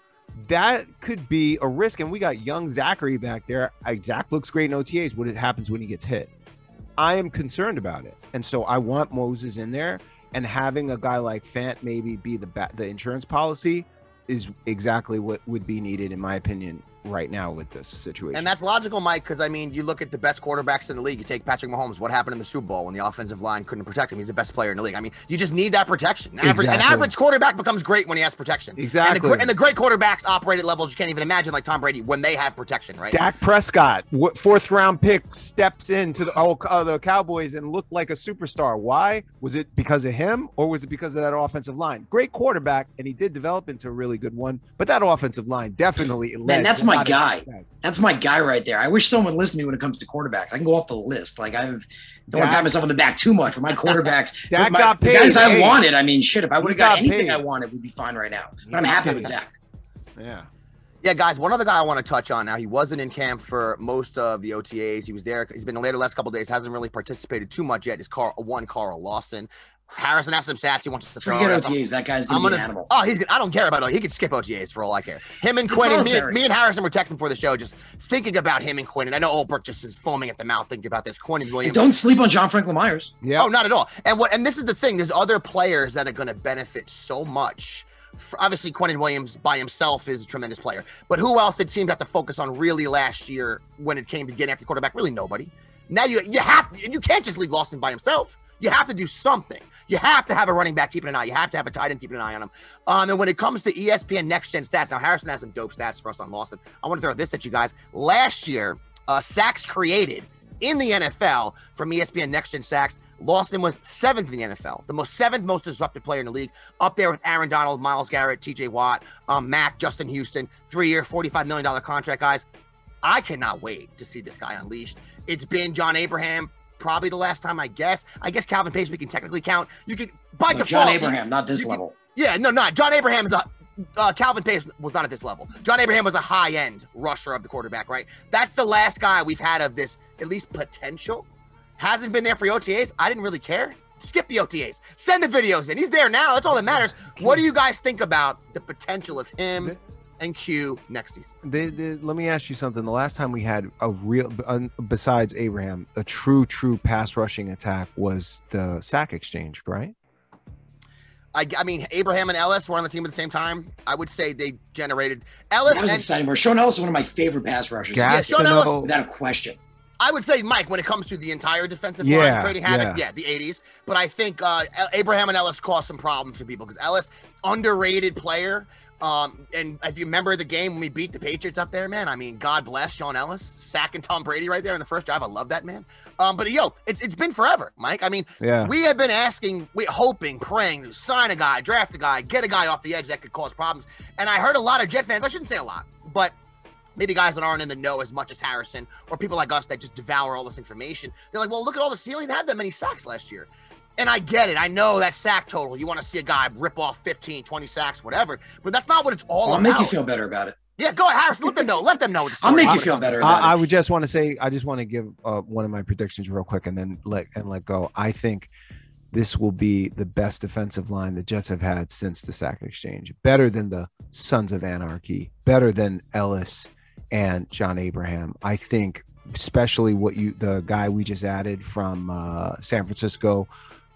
that could be a risk. And we got young Zachary back there. Zach looks great in OTAs. What happens when he gets hit? I am concerned about it. And so I want Moses in there and having a guy like Fant maybe be the ba- the insurance policy is exactly what would be needed in my opinion right now with this situation. And that's logical, Mike, because I mean, you look at the best quarterbacks in the league. You take Patrick Mahomes. What happened in the Super Bowl when the offensive line couldn't protect him? He's the best player in the league. I mean, you just need that protection. An average, an average quarterback becomes great when he has protection. And the, Exactly. and the great quarterbacks operate at levels you can't even imagine, like Tom Brady, when they have protection, right? Dak Prescott, fourth round pick, steps into the oh, uh, the Cowboys and looked like a superstar. Why? Was it because of him or was it because of that offensive line? Great quarterback, and he did develop into a really good one. But that offensive line definitely. led Man, that's to a my guy. success. That's my guy right there. I wish someone listened to me when it comes to quarterbacks. I can go off the list. Like I've don't want Dak- to pat myself on the back too much, but my quarterbacks, Dak my, got the guys paid. I wanted. I mean, shit. If I would have got, got anything paid. I wanted, we'd be fine right now. He But I'm happy with Zach. Yeah. Yeah, guys, one other guy I want to touch on now. He wasn't in camp for most of the OTAs. He was there. He's been there the last couple days. Hasn't really participated too much yet. Is Carl one Carl Lawson? Harrison has some stats he wants to throw. Forget out. OTAs. That guy's I'm gonna, be an animal. Oh, he's. Gonna, I don't care about it. He could skip OTAs for all I care. Him and It's Quinn and me, and me and Harrison were texting for the show, just thinking about him and Quinn. And I know Olbrook just is foaming at the mouth thinking about this. Quinn and And Williams. don't sleep on John Franklin Myers. Yeah. Oh, not at all. And what? And this is the thing. There's other players that are going to benefit so much. Obviously, Quinnen Williams by himself is a tremendous player. But who else did seem to have to focus on really last year when it came to getting after the quarterback? Really nobody. Now you you have to, you can't just leave Lawson by himself. You have to do something. You have to have a running back keeping an eye. You have to have a tight end keeping an eye on him. Um, and when it comes to ESPN Next Gen stats, now Harrison has some dope stats for us on Lawson. I want to throw this at you guys. Last year, uh, sacks created in the NFL from ESPN Next Gen Sacks. Lawson was seventh in the NFL, the most seventh most disruptive player in the league, up there with Aaron Donald, Myles Garrett, TJ Watt, um, Mac, Justin Houston, three year, $45 million contract, guys. I cannot wait to see this guy unleashed. It's been John Abraham, probably the last time, I guess. I guess Calvin Pace we can technically count. You could, by No, default, John you- Abraham, not this you- level. yeah, no, not John Abraham is a uh, Calvin Pace was not at this level. John Abraham was a high end rusher of the quarterback, right? That's the last guy we've had of this at least potential. Hasn't been there for OTAs. I didn't really care. Skip the OTAs. Send the videos in. He's there now. That's all that matters. What do you guys think about the potential of him and Q next season? They, they- let me ask you something. The last time we had a real, un, besides Abraham, a true, true pass rushing attack was the sack exchange, right? I, I mean, Abraham and Ellis were on the team at the same time. I would say they generated Ellis. That was and- exciting. Where Shaun Ellis is one of my favorite pass rushers. Gas Shaun Ellis- Without a question. I would say, Mike, when it comes to the entire defensive Yeah, line, creating havoc, yeah. yeah. the 80s. But I think uh, Abraham and Ellis caused some problems for people because Ellis, underrated player. Um, and if you remember the game when we beat the Patriots up there, man, I mean, God bless Shaun Ellis, sacking Tom Brady right there in the first drive. I love that man. Um, but yo, it's it's been forever, Mike. I mean, Yeah. we have been asking, we hoping, praying to sign a guy, draft a guy, get a guy off the edge that could cause problems. And I heard a lot of Jet fans. I shouldn't say a lot, but maybe guys that aren't in the know as much as Harrison or people like us that just devour all this information. They're like, well, look at all the ceiling. Had that many sacks last year. And I get it. I know that sack total. You want to see a guy rip off 15, 20 sacks, whatever. But that's not what it's all about. I'll make you feel better about it. yeah, go ahead, Harrison. Let them know. Let them know. What the I'll make you feel better about I, I would just want to say, I just want to give uh, one of my predictions real quick, and then let and let go. I think this will be the best defensive line the Jets have had since the sack exchange. Better than the Sons of Anarchy. Better than Ellis and John Abraham. I think especially what you the guy we just added from uh, San Francisco,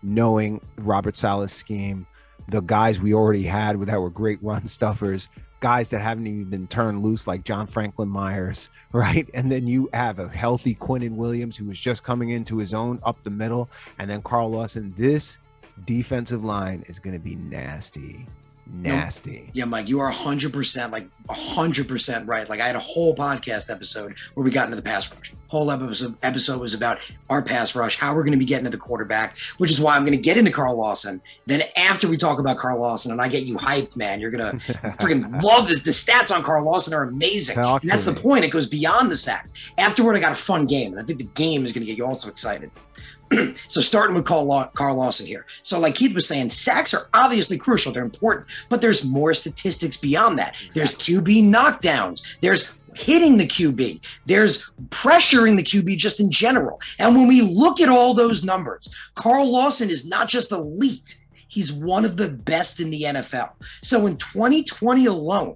knowing Robert Saleh's scheme, the guys we already had that were great run stuffers, guys that haven't even been turned loose like John Franklin Myers, right? And then you have a healthy Quinnen Williams who was just coming into his own up the middle, and then Carl Lawson. This defensive line is going to be nasty nasty. Yeah, Mike, you are 100% like 100% right. Like I had a whole podcast episode where we got into the pass rush. Whole episode episode was about our pass rush, how we're going to be getting to the quarterback, which is why I'm going to get into Carl Lawson. Then after we talk about Carl Lawson and I get you hyped, man, you're going to freaking love this. The stats on Carl Lawson are amazing. And that's the point. It goes beyond the sacks. Afterward, I got a fun game, and I think the game is going to get you also excited. so starting with Carl, Law- Carl Lawson here. So like Keith was saying, sacks are obviously crucial. They're important, but there's more statistics beyond that. Exactly. There's QB knockdowns. There's hitting the QB. There's pressuring the QB just in general. And when we look at all those numbers, Carl Lawson is not just elite. He's one of the best in the NFL. So in 2020 alone,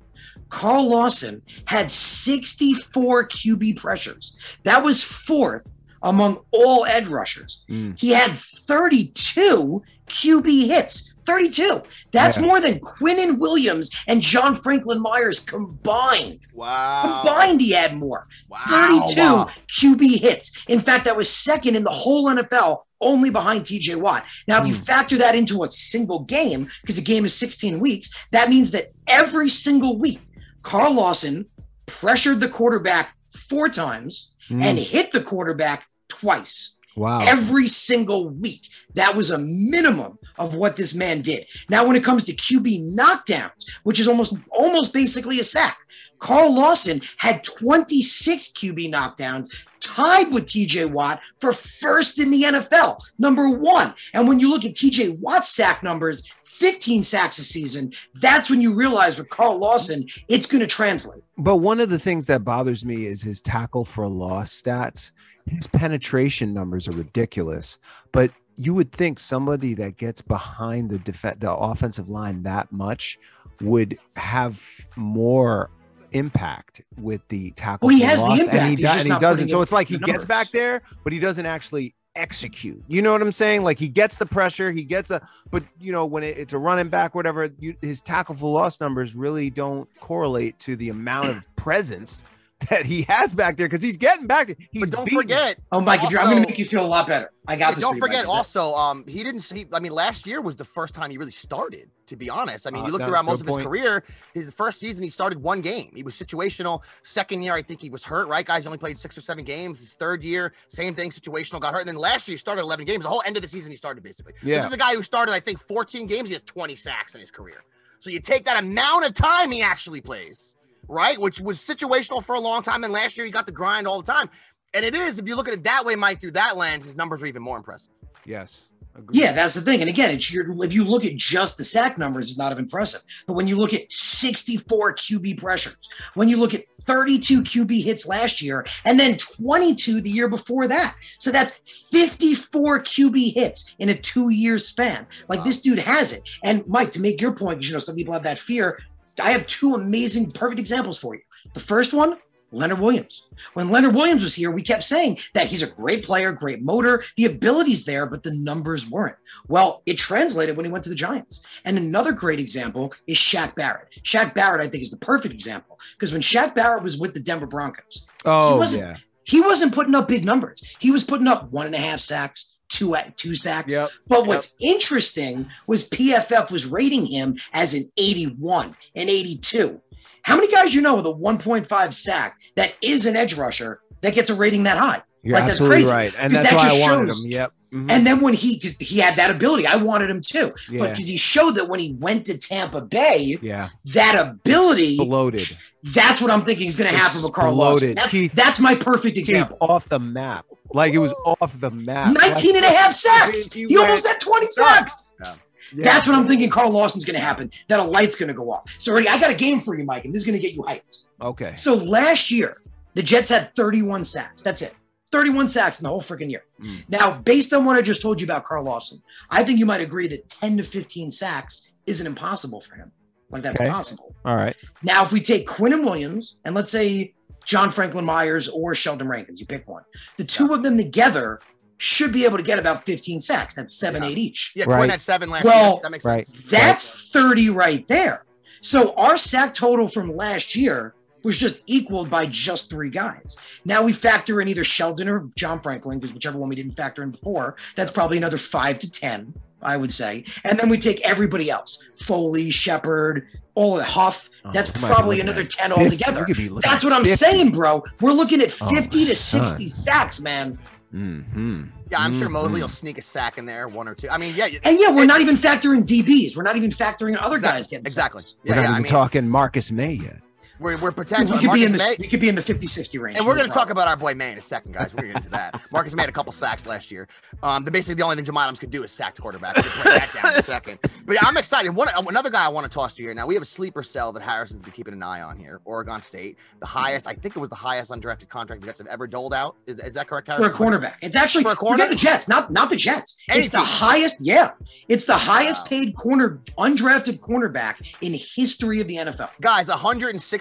Carl Lawson had 64 QB pressures. That was fourth among all edge rushers. Mm. He had 32 QB hits. 32. That's yeah. more than Quinnen Williams and John Franklin Myers combined. Wow. Combined, he had more. Wow. 32 wow. QB hits. In fact, that was second in the whole NFL, only behind TJ Watt. Now, if you hmm. factor that into a single game, because the game is 16 weeks, that means that every single week, Carl Lawson pressured the quarterback four times mm. and hit the quarterback twice. Wow. Every single week. That was a minimum of what this man did. Now, when it comes to QB knockdowns, which is almost almost basically a sack, Carl Lawson had 26 QB knockdowns, tied with TJ Watt for first in the NFL, number one. And when you look at TJ Watt's sack numbers, 15 sacks a season, that's when you realize with Carl Lawson, it's going to translate. But one of the things that bothers me is his tackle for loss stats his penetration numbers are ridiculous. But you would think somebody that gets behind the def- the offensive line that much would have more impact with the tackle. Well, he has loss, the impact, and he, and he doesn't. So it's like he gets back there, but he doesn't actually execute. You know what I'm saying? Like he gets the pressure, he gets a, but you know when it, it's a running back, whatever, you, his tackle for loss numbers really don't correlate to the amount of presence that he has back there because he's getting back to. He's but don't beaten. forget. Oh, Mike, also, I'm going to make you feel a lot better. I got this. Don't forget also, um, he didn't see. I mean, last year was the first time he really started. To be honest, I mean, uh, you looked around most of his career. His first season, he started one game. He was situational. Second year, I think he was hurt. Right, guys, he only played six or seven games. His third year, same thing, situational, got hurt. And then last year, he started 11 games. The whole end of the season, he started basically. Yeah. This is a guy who started, I think, 14 games. He has 20 sacks in his career. So you take that amount of time he actually plays right? Which was situational for a long time. And last year he got the grind all the time. And it is, if you look at it that way, Mike, through that lens, his numbers are even more impressive. Yes. Agreed. Yeah, that's the thing. And again, it's your, if you look at just the sack numbers, it's not impressive. But when you look at 64 QB pressures, when you look at 32 QB hits last year, and then 22 the year before that, so that's 54 QB hits in a two-year span. Like wow. this dude has it. And Mike, to make your point, because you know some people have that fear. I have two amazing, perfect examples for you. The first one, Leonard Williams. When Leonard Williams was here, we kept saying that he's a great player, great motor, the ability's there, but the numbers weren't. Well, it translated when he went to the Giants. And another great example is Shaq Barrett. Shaq Barrett, I think, is the perfect example because when Shaq Barrett was with the Denver Broncos, oh, he wasn't, yeah. he wasn't putting up big numbers. He was putting up one and a half sacks, two two sacks. Yep. But what's yep. interesting was PFF was rating him as an 81, an 82. How many guys you know with a 1.5 sack that is an edge rusher that gets a rating that high? You're like, absolutely that's crazy. right, and that's that why I wanted shows. him. Yep. Mm-hmm. And then when he because he had that ability, I wanted him too. Yeah. But because he showed that when he went to Tampa Bay, yeah, that ability exploded. That's what I'm thinking is going to happen with Carl Lawson. That's, Keith, that's my perfect example. Keith off the map. Like it was off the map. 19 and a half sacks. He, he almost had 20 sacks. Yeah. Yeah. That's what I'm thinking Carl Lawson's going to happen. That a light's going to go off. So, already, I got a game for you, Mike, and this is going to get you hyped. Okay. So, last year, the Jets had 31 sacks. That's it. 31 sacks in the whole freaking year. Mm. Now, based on what I just told you about Carl Lawson, I think you might agree that 10 to 15 sacks isn't impossible for him. Like, that's okay. possible. All right. Now, if we take Quinnen Williams and let's say John Franklin Myers or Sheldon Rankins. You pick one. The two of them together should be able to get about 15 sacks. That's seven, Yeah. eight each. Yeah, Right. Quinn had seven last Well, year. That makes right. sense. That's 30 right there. So our sack total from last year was just equaled by just three guys. Now we factor in either Sheldon or John Franklin, because whichever one we didn't factor in before, that's probably another five to 10, I would say. And then we take everybody else Foley, Shepherd, all the Huff. Oh, That's we might be probably another 10 50. altogether. We could be looking That's what I'm 50. saying, bro. We're looking at Oh, 50 to son. 60 sacks, man. Mm-hmm. Yeah, I'm sure Mosley will sneak a sack in there, one or two. I mean, yeah, And yeah, we're it- not even factoring DBs. We're not even factoring other exactly, guys getting exactly. sacks. We're not yeah. even I mean, talking Marcus Maye yet. We're we're We potential. could, be in the, May, we could be in the 50 60 range. and we're going to talk about our boy Maye in a second, guys. We're going to get into that. Marcus made a couple sacks last year. Um, the basically the only thing Jamal Adams could do is sack the quarterback. We'll that down in a second. But yeah, I'm excited. One another guy I want to toss to you here. Now we have a sleeper cell that Harrison's been keeping an eye on here. Oregon State, the highest. I think it was the highest undrafted contract the Jets have ever doled out. Is, is that correct, for a cornerback. It's actually For a corner? forget the Jets, not not the Jets. Any it's the highest, yeah. It's the highest Wow. paid corner undrafted cornerback in history of the NFL. Guys,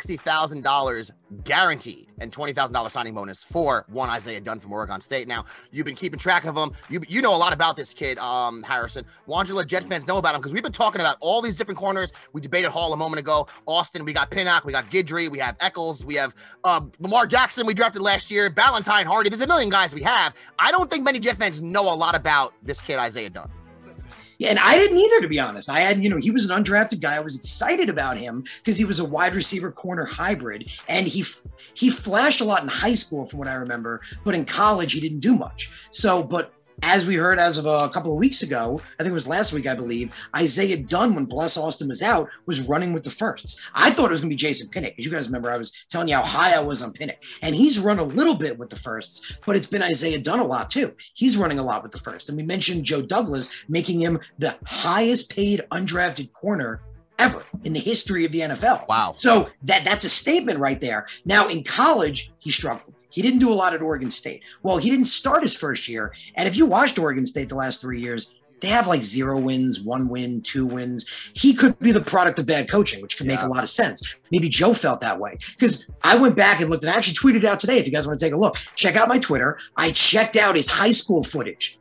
$160,000 guaranteed and $20,000 signing bonus for one Isaiah Dunn from Oregon State. Now, you've been keeping track of him. You, you know a lot about this kid, um, Harrison. Let Jet fans know about him? Because we've been talking about all these different corners. We debated Hall a moment ago. Austin, we got Pinnock, we got Guidry, we have Echols, we have um, Lamar Jackson, we drafted last year, Ballantyne Hardy. There's a million guys we have. I don't think many Jet fans know a lot about this kid, Isaiah Dunn. And I didn't either, to be honest. I had, you know, he was an undrafted guy. I was excited about him because he was a wide receiver corner hybrid, and he he flashed a lot in high school, from what I remember. But in college, he didn't do much. So, but as we heard as of a couple of weeks ago, I think it was last week, I believe, Isaiah Dunn, when Bless Austin was out, was running with the firsts. I thought it was going to be Jason Pinnock because you guys remember I was telling you how high I was on Pinnock, and he's run a little bit with the firsts, but it's been Isaiah Dunn a lot too. He's running a lot with the first, and we mentioned Joe Douglas making him the highest paid undrafted corner ever in the history of the NFL. Wow. So that that's a statement right there. Now in college, he struggled. He didn't do a lot at Oregon State. Well, he didn't start his first year. And if you watched Oregon State the last three years, they have like zero wins, one win, two wins. He could be the product of bad coaching, which can make a lot of sense. Maybe Joe felt that way. Because I went back and looked and I actually tweeted out today. If you guys want to take a look, check out my Twitter. I checked out his high school footage.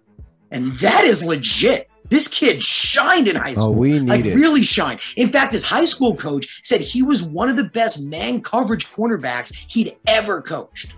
And that is legit. This kid shined in high school. Oh, school. we like need it. really shined. In fact, his high school coach said he was one of the best man coverage cornerbacks he'd ever coached.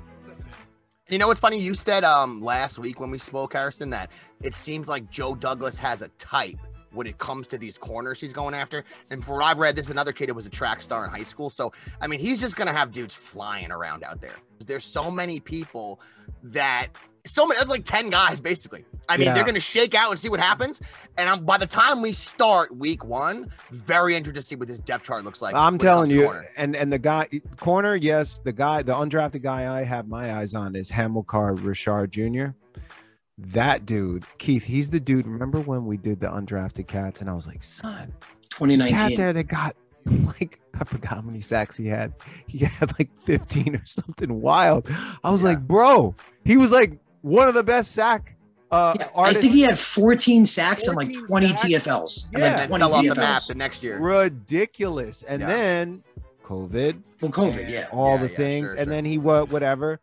You know what's funny? You said um last week when we spoke, Harrison, that it seems like Joe Douglas has a type when it comes to these corners he's going after. And for what I've read, this is another kid who was a track star in high school. So I mean, he's just gonna have dudes flying around out there. There's so many people that so many. That's like ten guys basically. I mean, Yeah. they're gonna shake out and see what happens. And um, by the time we start week one, very interested to see what this depth chart looks like. I'm telling you, corner. and and the guy corner, yes, the guy, the undrafted guy I have my eyes on is Hamilcar Rashed Jr. That dude, Keith, he's the dude. Remember when we did the undrafted cats, and I was like, son, cat 2019. there that got like I forgot how many sacks he had. He had like 15 or something wild. I was Yeah. like, bro, he was like one of the best sack uh Yeah, I think he had 14 sacks and like 20 sacks? TFLs. And Yeah. like 20 fell off the map the next year. ridiculous. And Yeah. then COVID, Well, COVID, yeah. all Yeah, the yeah, things, sure, and sure. then he what whatever.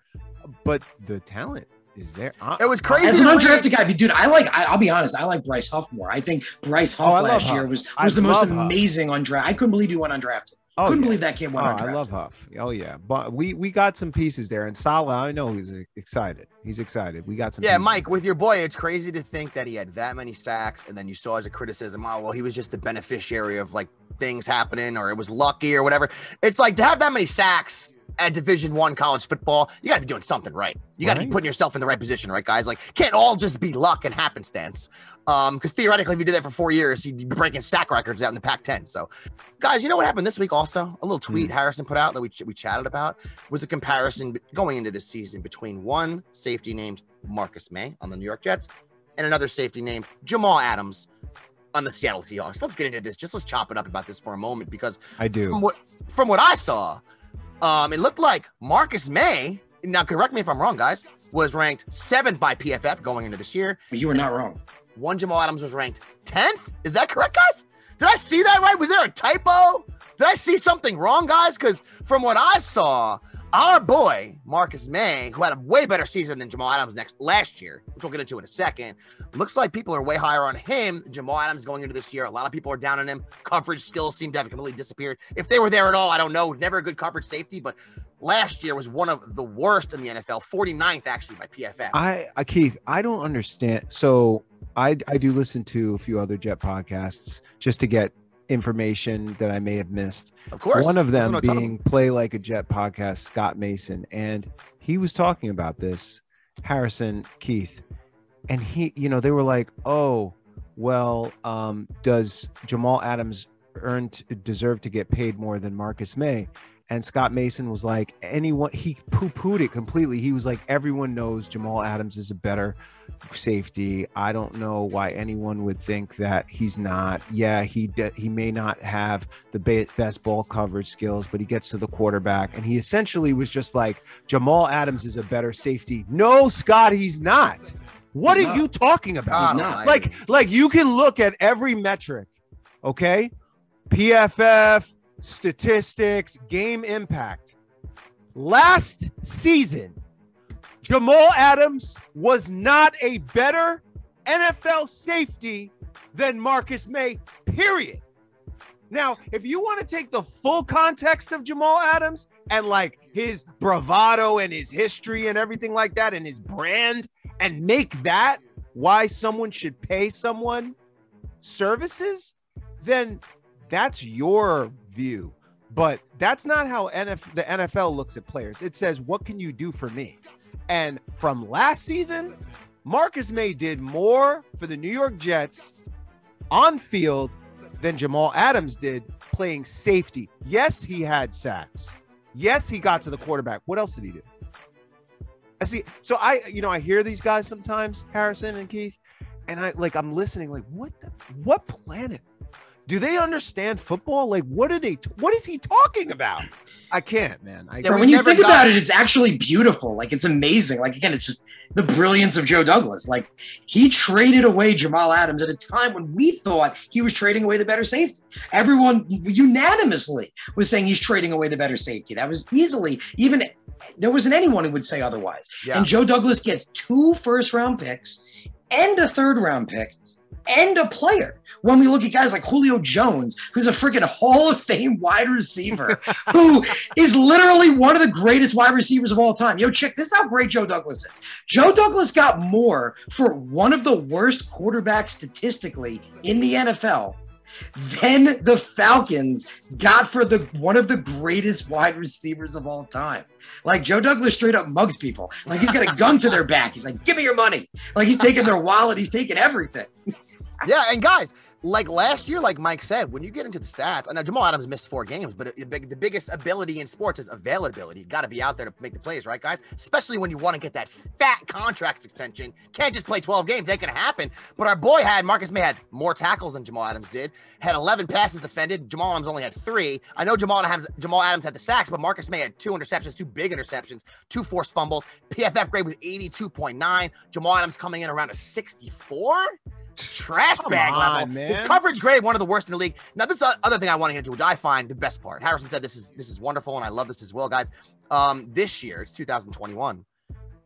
But the talent is there. I- It was crazy. As an to undrafted guy, but dude, I like. I, I'll be honest. I like Bryce Huff more. I think Bryce Huff Oh, I love last year Huff. was I was the most love Huff. amazing undrafted. I couldn't believe he went undrafted. Oh, couldn't yeah. believe that kid Oh, I love Huff. Oh yeah, but we we got some pieces there, and Saleh. I know he's excited. He's excited. We got some. Yeah, pieces. Mike, with your boy, it's crazy to think that he had that many sacks, and then you saw as a criticism, oh well, he was just the beneficiary of like things happening, or it was lucky, or whatever. It's like to have that many sacks at Division One college football, you got to be doing something right. You got to be putting yourself in the right position, right, guys? Like, can't all just be luck and happenstance. Um, because theoretically, if you did that for four years, you'd be breaking sack records out in the Pac-10. So, guys, you know what happened this week? Also, a little tweet Harrison put out that we ch- we chatted about was a comparison going into this season between one safety named Marcus Maye on the New York Jets and another safety named Jamal Adams on the Seattle Seahawks. Let's get into this. Just let's chop it up about this for a moment because I do. from what from what I saw, um, it looked like Marcus Maye. Now, correct me if I'm wrong, guys. Was ranked seventh by PFF going into this year. But you were not wrong. One Jamal Adams was ranked tenth. Is that correct, guys? Did I see that right? Was there a typo? Did I see something wrong, guys? Because from what I saw, Our boy Marcus Maye, who had a way better season than Jamal Adams next last year, which we'll get into in a second, looks like people are way higher on him. Jamal Adams going into this year. A lot of people are down on him. Coverage skills seem to have completely disappeared. If they were there at all, I don't know. Never a good coverage safety, but last year was one of the worst in the NFL, 49th actually by PFF. I, I Keith, I don't understand. So I I do listen to a few other Jet podcasts just to get information that I may have missed. of course, One of them being Play Like a Jet podcast, Scott Mason, and he was talking about this, Harrison Keith, and he, you know, they were like, "Oh, well, um, does Jamal Adams earn t- deserve to get paid more than Marcus Maye?" And Scott Mason was like, "Anyone?" He poo-pooed it completely. He was like, "Everyone knows Jamal Adams is a better safety. I don't know why anyone would think that he's not. Yeah, he de- he may not have the ba- best ball coverage skills, but he gets to the quarterback, and he essentially was just like Jamal Adams is a better safety. No, Scott, he's not. What He's are not. you talking about? Not. Like, like you can look at every metric, okay? PFF, statistics, game impact. Last season, Jamal Adams was not a better NFL safety than Marcus Maye, period. Now, if you want to take the full context of Jamal Adams and like his bravado and his history and everything like that and his brand and make that why someone should pay someone services, then that's your view. But that's not how NF- the NFL looks at players. It says, what can you do for me? And from last season, Marcus Maye did more for the New York Jets on field than Jamal Adams did playing safety. Yes, he had sacks. Yes, he got to the quarterback. What else did he do? I see. So I, you know, I hear these guys sometimes, Harrison and Keith, and I like I'm listening. Like, what? The, what planet? Do they understand football? Like, what are they? What is he talking about? I can't, man. I Yeah, we when you think about it, it's actually beautiful. Like it's amazing. Like again, it's just the brilliance of Joe Douglas. Like he traded away Jamal Adams at a time when we thought he was trading away the better safety. Everyone unanimously was saying he's trading away the better safety. That was easily even there wasn't anyone who would say otherwise. Yeah. And Joe Douglas gets two first round picks and a third round pick and a player. When we look at guys like Julio Jones, who's a freaking Hall of Fame wide receiver, who is literally one of the greatest wide receivers of all time. Yo, check this is how great Joe Douglas is. Joe Douglas got more for one of the worst quarterbacks statistically in the NFL than the Falcons got for the one of the greatest wide receivers of all time. Like Joe Douglas straight up mugs people. Like he's got a gun to their back. He's like, "Give me your money." Like he's taking their wallet. He's taking everything. Yeah, and guys, like last year, like Mike said, when you get into the stats, I know Jamal Adams missed four games, but it- the biggest ability in sports is availability. Got to be out there to make the plays, right, guys? Especially when you want to get that fat contract extension. Can't just play 12 games, ain't gonna happen. But our boy had Marcus Maye had more tackles than Jamal Adams did, had 11 passes defended. Jamal Adams only had three. I know Jamal Adams, Jamal Adams had the sacks, but Marcus Maye had two interceptions, two big interceptions, two forced fumbles. PFF grade was 82.9. Jamal Adams coming in around a 64 trash Come bag on, level. His man. coverage grade, one of the worst in the league. Now, this other thing I want to get into, which I find the best part. Harrison said this is this is wonderful, and I love this as well, guys. Um, this year, it's 2021.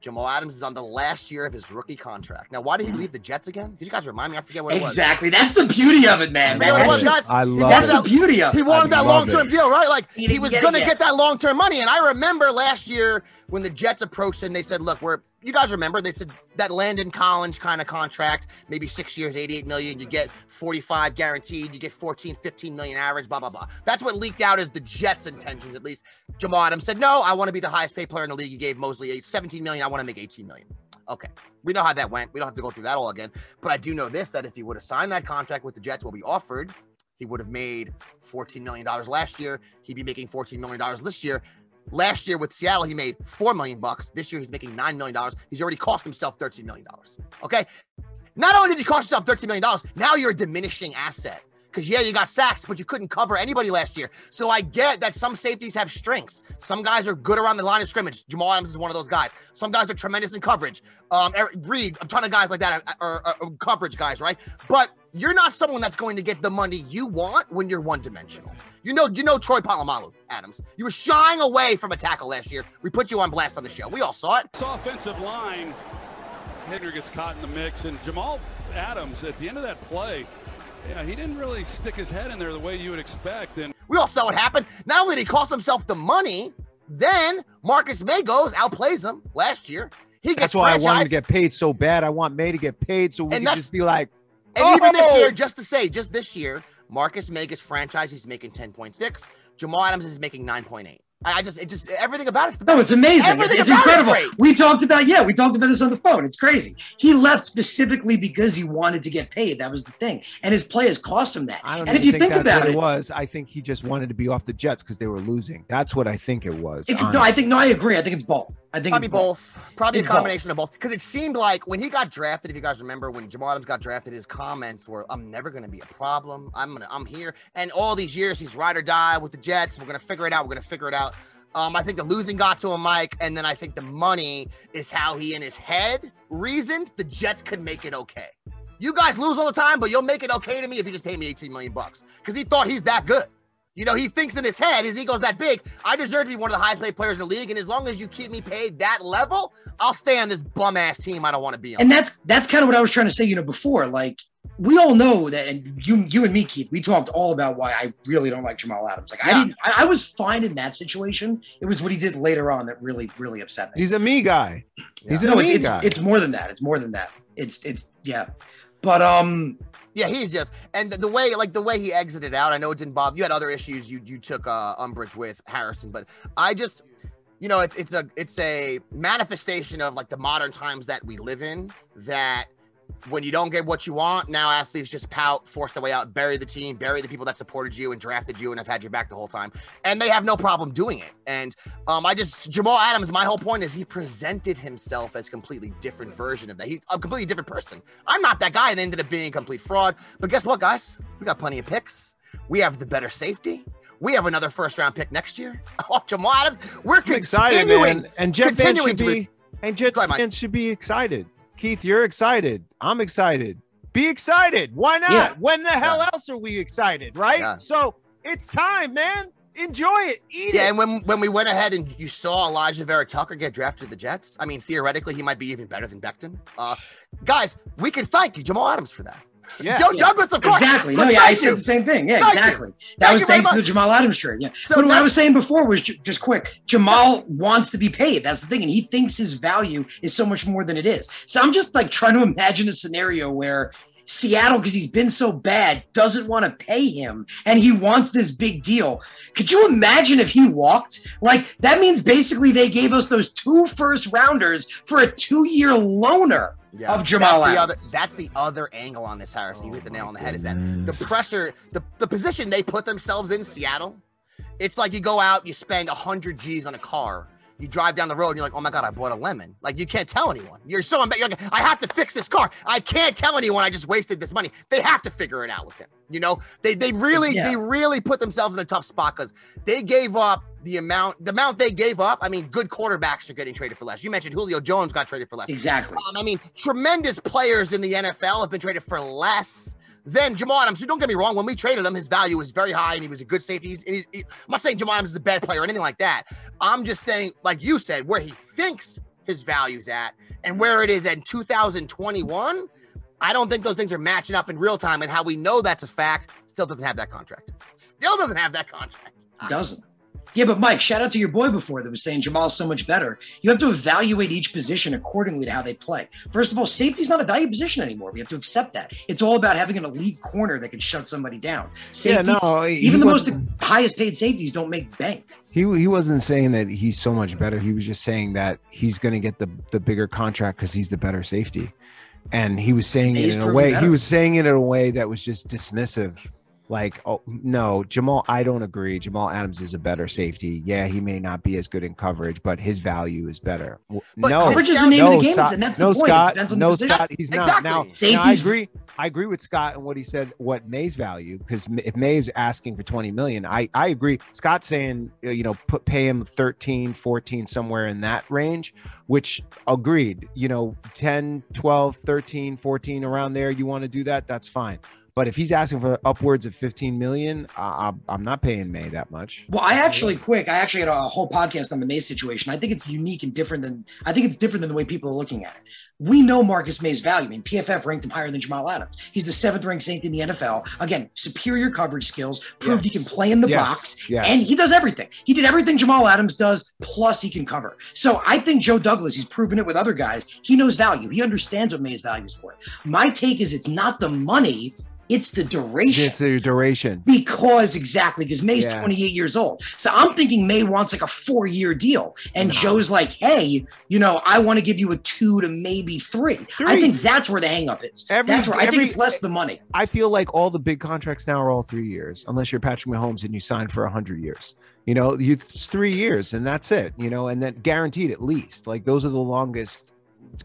Jamal Adams is on the last year of his rookie contract. Now, why did he leave the Jets again? Did you guys remind me? I forget what it was. Exactly. That's the beauty of it, man. You know what it That's was, guys? I love That's that- the beauty of it. he wanted I that long term deal, right? Like He he, was going to get that long term money. And I remember last year when the Jets approached and they said, "Look, we're you guys remember they said that Landon Collins kind of contract, maybe six years, 88 million. You get 45 guaranteed. You get 14, 15 million average. Blah blah blah. That's what leaked out as the Jets' intentions. At least Jamal Adams said, "No, I want to be the highest paid player in the league." You gave Mosley 17 million. I want to make 18 million. Okay, we know how that went. We don't have to go through that all again. But I do know this: that if he would have signed that contract with the Jets, what we offered, he would have made $14 million last year. He'd be making $14 million this year. Last year with Seattle, he made four million bucks. This year, he's making nine million dollars. He's already cost himself $13 million. Okay. Not only did you cost yourself $13 million, now you're a diminishing asset. Because yeah, you got sacks, but you couldn't cover anybody last year. So I get that some safeties have strengths. Some guys are good around the line of scrimmage. Jamal Adams is one of those guys. Some guys are tremendous in coverage. Um, Eric Reid, a ton of guys like that are, are- are coverage guys, right? But you're not someone that's going to get the money you want when you're one dimensional. You know, you know Troy Polamalu, Adams. You were shying away from a tackle last year. We put you on blast on the show. We all saw it. This offensive line, Henry gets caught in the mix, and Jamal Adams at the end of that play, yeah, he didn't really stick his head in there the way you would expect. And we all saw what happened. Not only did he cost himself the money, then Marcus Maye goes outplays him last year. He gets That's why I want him to get paid so bad. I want Maye to get paid so we And can just be like, And even this Oh! year, just to say, just this year, Marcus Maye franchise. He's making 10.6. Jamal Adams is making 9.8. I I just, it just, everything about it. No, it's amazing. Everything it's about it's incredible. great. We talked about yeah, we talked about this on the phone. It's crazy. He left specifically because he wanted to get paid. That was the thing, and his players cost him that. I don't and if you think, think, about it, it was. I think he just wanted to be off the Jets because they were losing. That's what I think it was. if- no. I think no, I agree. I think it's both. I think Probably it's both. Probably It's a combination of both. Because it seemed like when he got drafted, if you guys remember, when Jamal Adams got drafted, his comments were, "I'm never going to be a problem. I'm gonna, I'm here." And all these years, he's ride or die with the Jets. We're going to figure it out. We're going to figure it out. Um, I think the losing got to him, Mike, and then I think the money is how he in his head reasoned the Jets could make it okay. You guys lose all the time, but you'll make it okay to me if you just pay me 18 million bucks. Because he thought he's that good. You know, he thinks in his head, his ego's that big. I deserve to be one of the highest paid players in the league. And as long as you keep me paid that level, I'll stay on this bum ass team I don't want to be on. And that's that's kind of what I was trying to say, you know, before. Like we all know that, and you you and me, Keith, we talked all about why I really don't like Jamal Adams. Like I didn't, I, I was fine in that situation. It was what he did later on that really, really upset me. He's a me guy. He's a no, me it's, guy. it's more than that. It's more than that. It's it's yeah. But um, yeah, he's just and the, way like the way he exited out. I know it didn't bother you. Had other issues you you took uh, umbrage with Harrison, but I just you know it's it's a it's a manifestation of like the modern times that we live in that when you don't get what you want, now athletes just pout, force their way out, bury the team, bury the people that supported you and drafted you and have had your back the whole time. And they have no problem doing it. And um, I just Jamal Adams, my whole point is he presented himself as completely different version of that. He's a completely different person. I'm not that guy, and they ended up being a complete fraud. But guess what, guys? We got plenty of picks. We have the better safety. We have another first round pick next year. Oh, Jamal Adams, we're I'm excited, man. And Jet fans should be and Jeff Go ahead, Mike. fans should be excited. Keith, you're excited. I'm excited. Be excited. Why not? Yeah. When the hell else are we excited, right? Yeah. So it's time, man. Enjoy it. Eat Yeah, it. and when when we went ahead and you saw Alijah Vera Tucker get drafted to the Jets, I mean, theoretically, he might be even better than Becton. Uh, guys, we can thank you, Jamal Adams, for that. Yeah. Joe Douglas, of course. exactly. No, But yeah, I said you. the same thing. Yeah, Thank you. exactly. That Thank was thanks to the. Jamal Adams trade. Yeah. So but what I was saying before was ju- just quick. Jamal wants to be paid. That's the thing, and he thinks his value is so much more than it is. So I'm just like trying to imagine a scenario where. Seattle, because he's been so bad, doesn't want to pay him and he wants this big deal. Could you imagine if he walked? Like, that means basically they gave us those two first rounders for a two year loaner. Yeah, of Jamal that's the, other, that's the other angle on this, Harrison. You oh hit the nail on the head. Is that the pressure, the, the position they put themselves in, Seattle? It's like you go out, you spend 100 G's on a car. You drive down the road and you're like, oh my God, I bought a lemon. Like, you can't tell anyone. You're so embarrassed. You're like, I have to fix this car. I can't tell anyone I just wasted this money. They have to figure it out with him. You know, they they really Yeah. they really put themselves in a tough spot because they gave up the amount the amount they gave up. I mean, good quarterbacks are getting traded for less. You mentioned Julio Jones got traded for less. Exactly. Um, I mean, tremendous players in the NFL have been traded for less than Jamal Adams. So don't get me wrong. When we traded him, his value was very high and he was a good safety. He's, he's, he- I'm not saying Jamal Adams is a bad player or anything like that. I'm just saying, like you said, where he thinks his value's at and where it is in 2021. I don't think those things are matching up in real time. And how we know that's a fact, still doesn't have that contract. Still doesn't have that contract. Doesn't. Yeah, but Mike, shout out to your boy before that was saying Jamal's so much better. You have to evaluate each position accordingly to how they play. First of all, safety's not a value position anymore. We have to accept that. It's all about having an elite corner that can shut somebody down. Yeah, no, even the most highest paid safeties don't make bank. He he wasn't saying that he's so much better. He was just saying that he's going to get the the bigger contract because he's the better safety, and he was saying He's it in a way. He was saying it in a way that was just dismissive. Like, oh no, Jamal, I don't agree. Jamal Adams is a better safety. Yeah, he may not be as good in coverage, but his value is better. But no, Coverage is the no, name of the game, Scott, and that's no, the point. Scott, it depends on no, position. Scott, he's not. Exactly. Now, now, I agree. I agree with Scott and what he said. What Maye's value, because if Maye's asking for 20 million, I I agree. Scott's saying uh, you know put pay him 13, 14, somewhere in that range, which agreed. You know, 10, 12, 13, 14 around there. You want to do that? That's fine. But if he's asking for upwards of 15 million, I, I'm not paying Maye that much. Well, I actually quick. I actually had a whole podcast on the Maye situation. I think it's unique and different than I think it's different than the way people are looking at it. We know Marcus Maye's value. I mean, PFF ranked him higher than Jamal Adams. He's the seventh ranked Saint in the NFL. Again, superior coverage skills, proved Yes. he can play in the Yes. box, Yes. and he does everything. He did everything Jamal Adams does, plus he can cover. So I think Joe Douglas, he's proven it with other guys. He knows value. He understands what Maye's value is worth. My take is it's not the money, it's the duration It's the duration. because exactly because Maye's Yeah. 28 years old. So I'm thinking Maye wants like a four year deal. And Joe's like, hey, you know, I want to give you a two to maybe three. I think that's where the hangup is. Every- that's where I think it's less the money. I feel like all the big contracts now are all three years, unless you're Patrick Mahomes and you sign for hundred years. You know, you it's three years and that's it. You know, and then guaranteed at least. Like those are the longest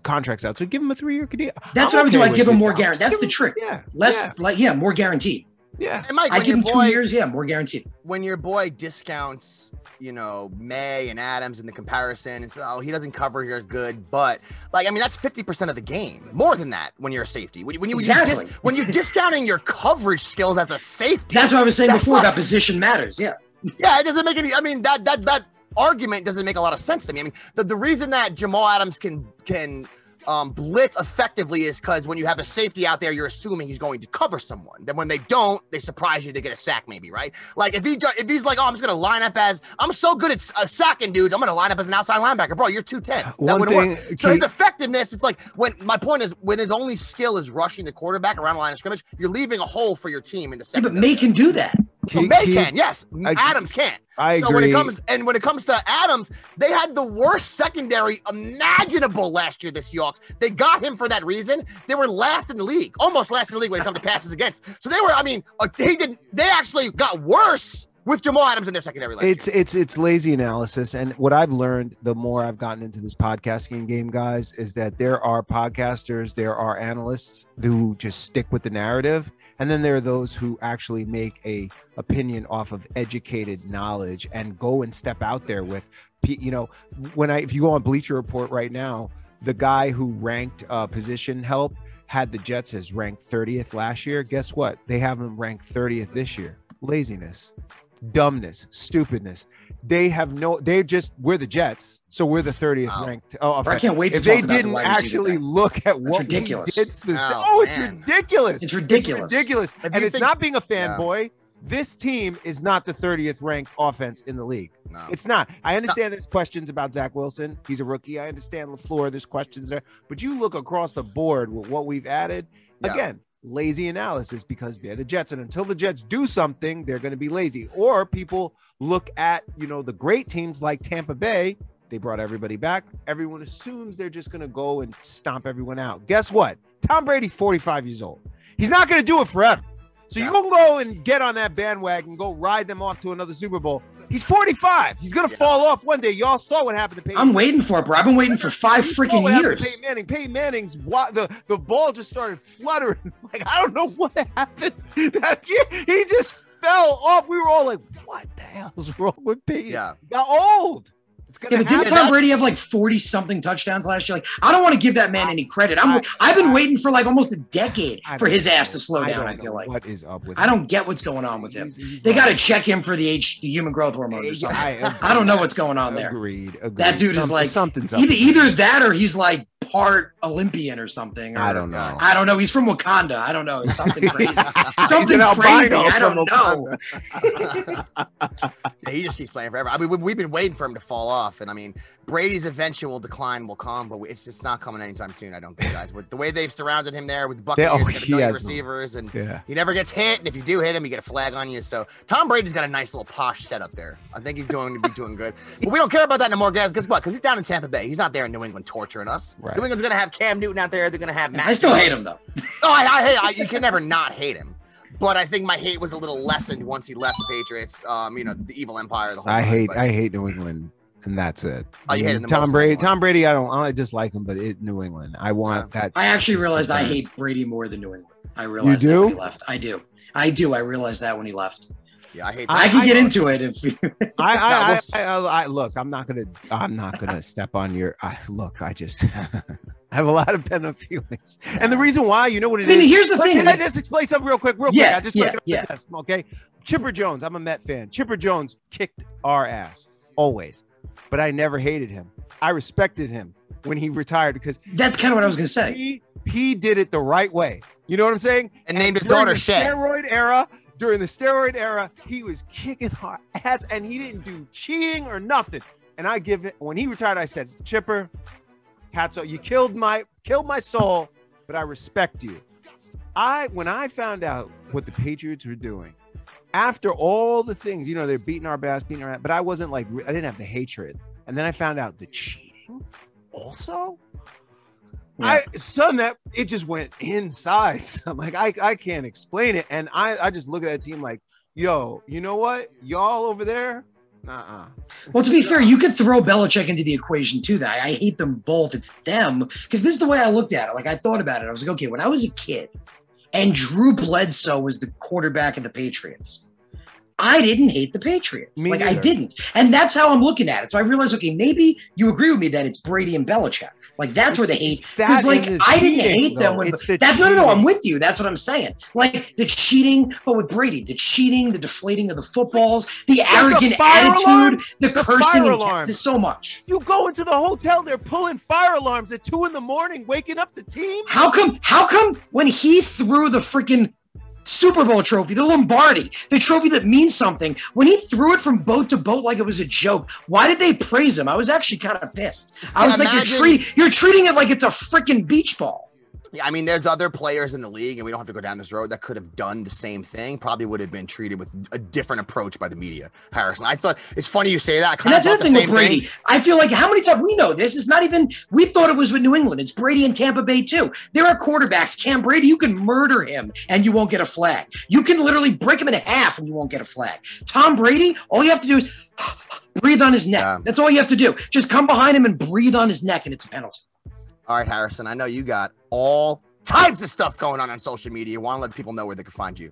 contracts out. So give him a three year deal. That's I'm what I would do. I'd give him more I'll guarantee. That's the trick. Yeah. Less Yeah. like yeah, more guaranteed. yeah. And Mike, I give him boy, two years, yeah, more guaranteed. when your boy discounts, you know, Maye and Adams in the comparison, it's oh he doesn't cover here as good, but like I mean that's fifty percent of the game, more than that when you're a safety. When, you- when you when you Exactly. dis- when you're discounting your coverage skills as a safety, That's what I was saying before like- about position matters. Yeah. yeah, it doesn't make any. I mean that that that argument doesn't make a lot of sense to me. I mean the, the reason that Jamal Adams can can um, blitz effectively is because when you have a safety out there, you're assuming he's going to cover someone. Then when they don't, they surprise you. They get a sack, maybe, right? Like if he if he's like, oh, I'm just gonna line up as I'm so good at uh, sacking dudes, I'm gonna line up as an outside linebacker, bro. You're two ten. That One wouldn't thing, work. So his effectiveness, it's like when my point is when his only skill is rushing the quarterback around the line of scrimmage, you're leaving a hole for your team in the Yeah, second. but Maye can do that. Keep- Maye keep- can, yes. I- Adams can't. I So when it comes and when it comes to Adams, they had the worst secondary imaginable last year. The Seahawks. They got him for that reason. They were last in the league, almost last in the league when it comes to passes against. So they were. I mean, uh, they did. They actually got worse with Jamal Adams in their secondary last it's year. it's it's lazy analysis and what i've learned the more i've gotten into this podcasting game guys is that there are podcasters there are analysts who just stick with the narrative and then there are those who actually make a opinion off of educated knowledge and go and step out there with you know when i if you go on bleacher report right now the guy who ranked uh, position help had the jets as ranked 30th last year. Guess what? They have them ranked 30th this year. Laziness dumbness, stupidness. They have no. They just we're the Jets, so we're the thirtieth Wow. ranked. Oh, I can't wait to if they talk about the didn't wide receiver actually look at what ridiculous. we did specific- Oh, oh, it's ridiculous. It's ridiculous. ridiculous. And you it's not being a Yeah. fanboy. This team is not the 30th ranked offense in the league. No. It's not. I understand there's questions about Zach Wilson. He's a rookie. I understand LaFleur. There's questions there. But you look across the board with what we've added. Yeah. Again, lazy analysis because they're the Jets. And until the Jets do something, they're going to be lazy. Or people look at, you know, the great teams like Tampa Bay. They brought everybody back. Everyone assumes they're just going to go and stomp everyone out. Guess what? Tom Brady, 45 years old. He's not going to do it forever. So you're going to go and get on that bandwagon, go ride them off to another Super Bowl. He's 45. He's going to Yeah. fall off one day. Y'all saw what happened to Peyton. I'm waiting for it, bro. I've been waiting for five You freaking what happened to years. Peyton Manning. Peyton Manning's the the ball just started fluttering. Like I don't know what happened that year. He just fell off. We were all like, "What the hell is wrong with Peyton?" Yeah. He got old. It's gonna Yeah, but didn't happen. Tom Brady have like 40 something touchdowns last year? Like, I don't want to give that man any credit. I'm I- I've been waiting for like almost a decade I for his ass to slow down, don't I feel like. what is up with. I don't get what's going on with him. He's- he's They like- got to check him for the H, the human growth hormone or something. I, I don't know what's going on there. Agreed. agreed. That dude is like- something's. Either with either that or he's like part Olympian or something. Or, I don't know. I don't know. He's from Wakanda. I don't know. Something crazy. Something crazy. I don't know. Yeah, he just keeps playing forever. I mean, we, we've been waiting for him to fall off, and I mean, Brady's eventual decline will come, but it's just not coming anytime soon. I don't think, guys. With the way they've surrounded him there with the Buccaneers, oh, a he million has them. receivers, and Yeah. he never gets hit. And if you do hit him, you get a flag on you. So Tom Brady's got a nice little posh setup there. I think he's doing to be doing good. But we don't care about that no more, guys. Guess what? Because he's down in Tampa Bay. He's not there in New England torturing us. Right. New England's gonna have Cam Newton out there. They're gonna have Mac. I still Jones. hate him though. Oh, I, I hate. I, you can never not hate him. But I think my hate was a little lessened once he left the Patriots. Um, you know, the evil empire. The whole I nine, hate but- I hate New England, and that's it. Oh, you hate him the Tom Brady. Tom Brady. I don't. I dislike him, but it New England. I want that. I actually realized I hate Brady more than New England. I realized that do? when he left. I do. I do. I realized that when he left. Yeah, I hate. I, that. can get into it if I, I, we'll- I, I, I look. I'm not gonna. I'm not gonna step on your. I, look, I just I have a lot of pent up feelings, and the reason why, you know what I it mean, is? here's the But thing. Can I just explain something real quick? Real Yeah, quick. I just yeah, wanna yeah. off desk, okay. Chipper Jones. I'm a Met fan. Chipper Jones kicked our ass always, but I never hated him. I respected him when he retired because That's kind of what I was gonna say. he he did it the right way. You know what I'm saying? And named his daughter the Shea. Steroid era. During the steroid era, he was kicking our ass, and he didn't do cheating or nothing. And I give it when he retired. I said, Chipper, hats off. You killed my killed my soul, but I respect you. I when I found out what the Patriots were doing after all the things, you know, they're beating our ass, beating our ass, but I wasn't like I didn't have the hatred. And then I found out the cheating also. I son that it just went inside. So I'm like, I, I can't explain it. And I, I just look at that team like, yo, you know what? Y'all over there? Uh-uh. Well, to be fair, you could throw Belichick into the equation too. That I hate them both. It's them because this is the way I looked at it. Like I thought about it. I was like, okay, when I was a kid, and Drew Bledsoe was the quarterback of the Patriots. I didn't hate the Patriots. Me like I didn't. And that's how I'm looking at it. So I realized, okay, maybe you agree with me that it's Brady and Belichick. Like that's where the hate. It's Because like the I didn't hate them though. when It's the that no no no, I'm with you. That's what I'm saying. Like the cheating, but with Brady, the cheating, the deflating of the footballs, the the arrogant fire attitude, the, the cursing, fire there's so much. You go into the hotel, they're pulling fire alarms at two in the morning, waking up the team. How come? How come when he threw the freaking Super Bowl trophy, the Lombardi, the trophy that means something, when he threw it from boat to boat like it was a joke, why did they praise him? I was actually kind of pissed. I Yeah, was like, imagine- you're treating you're treating it like it's a freaking beach ball. I mean, there's other players in the league, and we don't have to go down this road that could have done the same thing. Probably would have been treated with a different approach by the media. Harrison, I thought it's funny you say that. And that's the thing with Brady. thing. I feel like how many times we know this is not even we thought it was with New England. It's Brady and Tampa Bay too. There are quarterbacks. Cam Brady, you can murder him and you won't get a flag. You can literally break him in half and you won't get a flag. Tom Brady, all you have to do is breathe on his neck. Yeah. That's all you have to do. Just come behind him and breathe on his neck, and it's a penalty. All right, Harrison, I know you got all types of stuff going on on social media. Want to let people know where they can find you?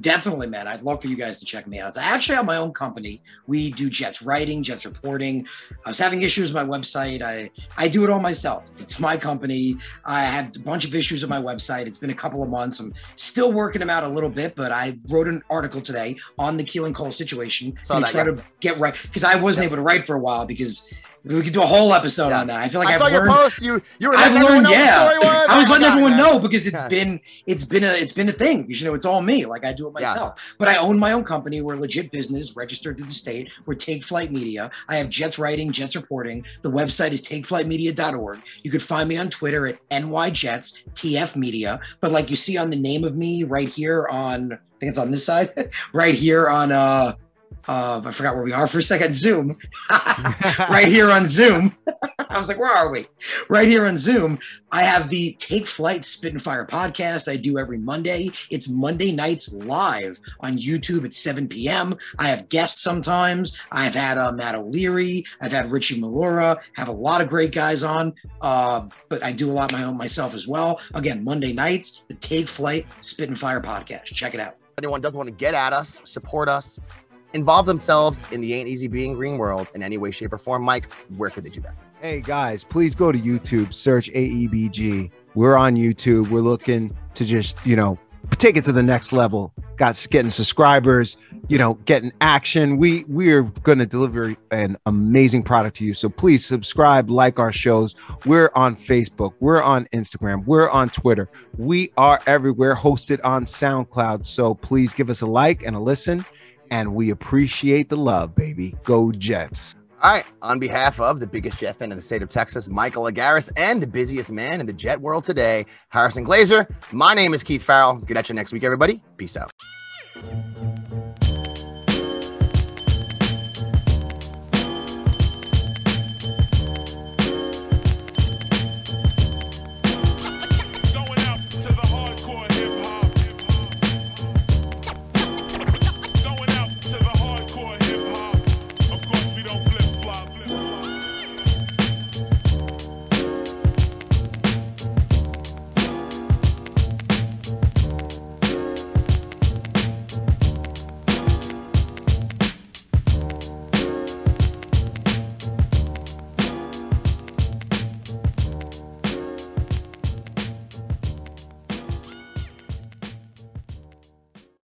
Definitely, man. I'd love for you guys to check me out. So I actually have my own company. We do Jets writing, Jets reporting. I was having issues with my website. I I do it all myself. It's my company. I had a bunch of issues with my website. It's been a couple of months. I'm still working them out a little bit, but I wrote an article today on the Keelan Cole situation to that, try yeah. to get right because I wasn't able to write for a while because we could do a whole episode Yeah. on that. I feel like I I've saw your learned- post. You you were I've learned, yeah. what the story was. I was letting God, everyone man. know because it's Yeah. been it's been a it's been a thing. You know, it's all me. Like I do it Yeah. myself. But I own my own company. We're a legit business, registered to the state. We're Take Flight Media. I have Jets writing, Jets reporting. The website is takeflightmedia.org. You could find me on Twitter at NYJets TF Media. But like you see on the name of me right here on I think it's on this side, right here on uh uh I forgot where we are for a second. Zoom. right here on Zoom. I was like, where are we? Right here on Zoom. I have the Take Flight Spit and Fire podcast I do every Monday. It's Monday nights live on YouTube at 7 p.m. I have guests sometimes. I've had uh, Matt O'Leary. I've had Richie Malura. Have a lot of great guys on. Uh, but I do a lot my own myself as well. Again, Monday nights, the Take Flight Spit and Fire podcast. Check it out. If anyone does want to get at us, support us, involve themselves in the Ain't Easy Being Green world in any way, shape, or form, Mike, where could they do that? Hey guys, please go to YouTube, search AEBG. We're on YouTube. We're looking to just, you know, take it to the next level. Got getting subscribers, you know, getting action. We we're going to deliver an amazing product to you. So please subscribe, like our shows. We're on Facebook, we're on Instagram, we're on Twitter. We are everywhere, hosted on SoundCloud. So please give us a like and a listen and we appreciate the love, baby. Go Jets. All right. On behalf of the biggest Jet fan in the state of Texas, Michael Agaris, and the busiest man in the Jet world today, Harrison Glazer, my name is Keith Farrell. Good at you next week, everybody. Peace out.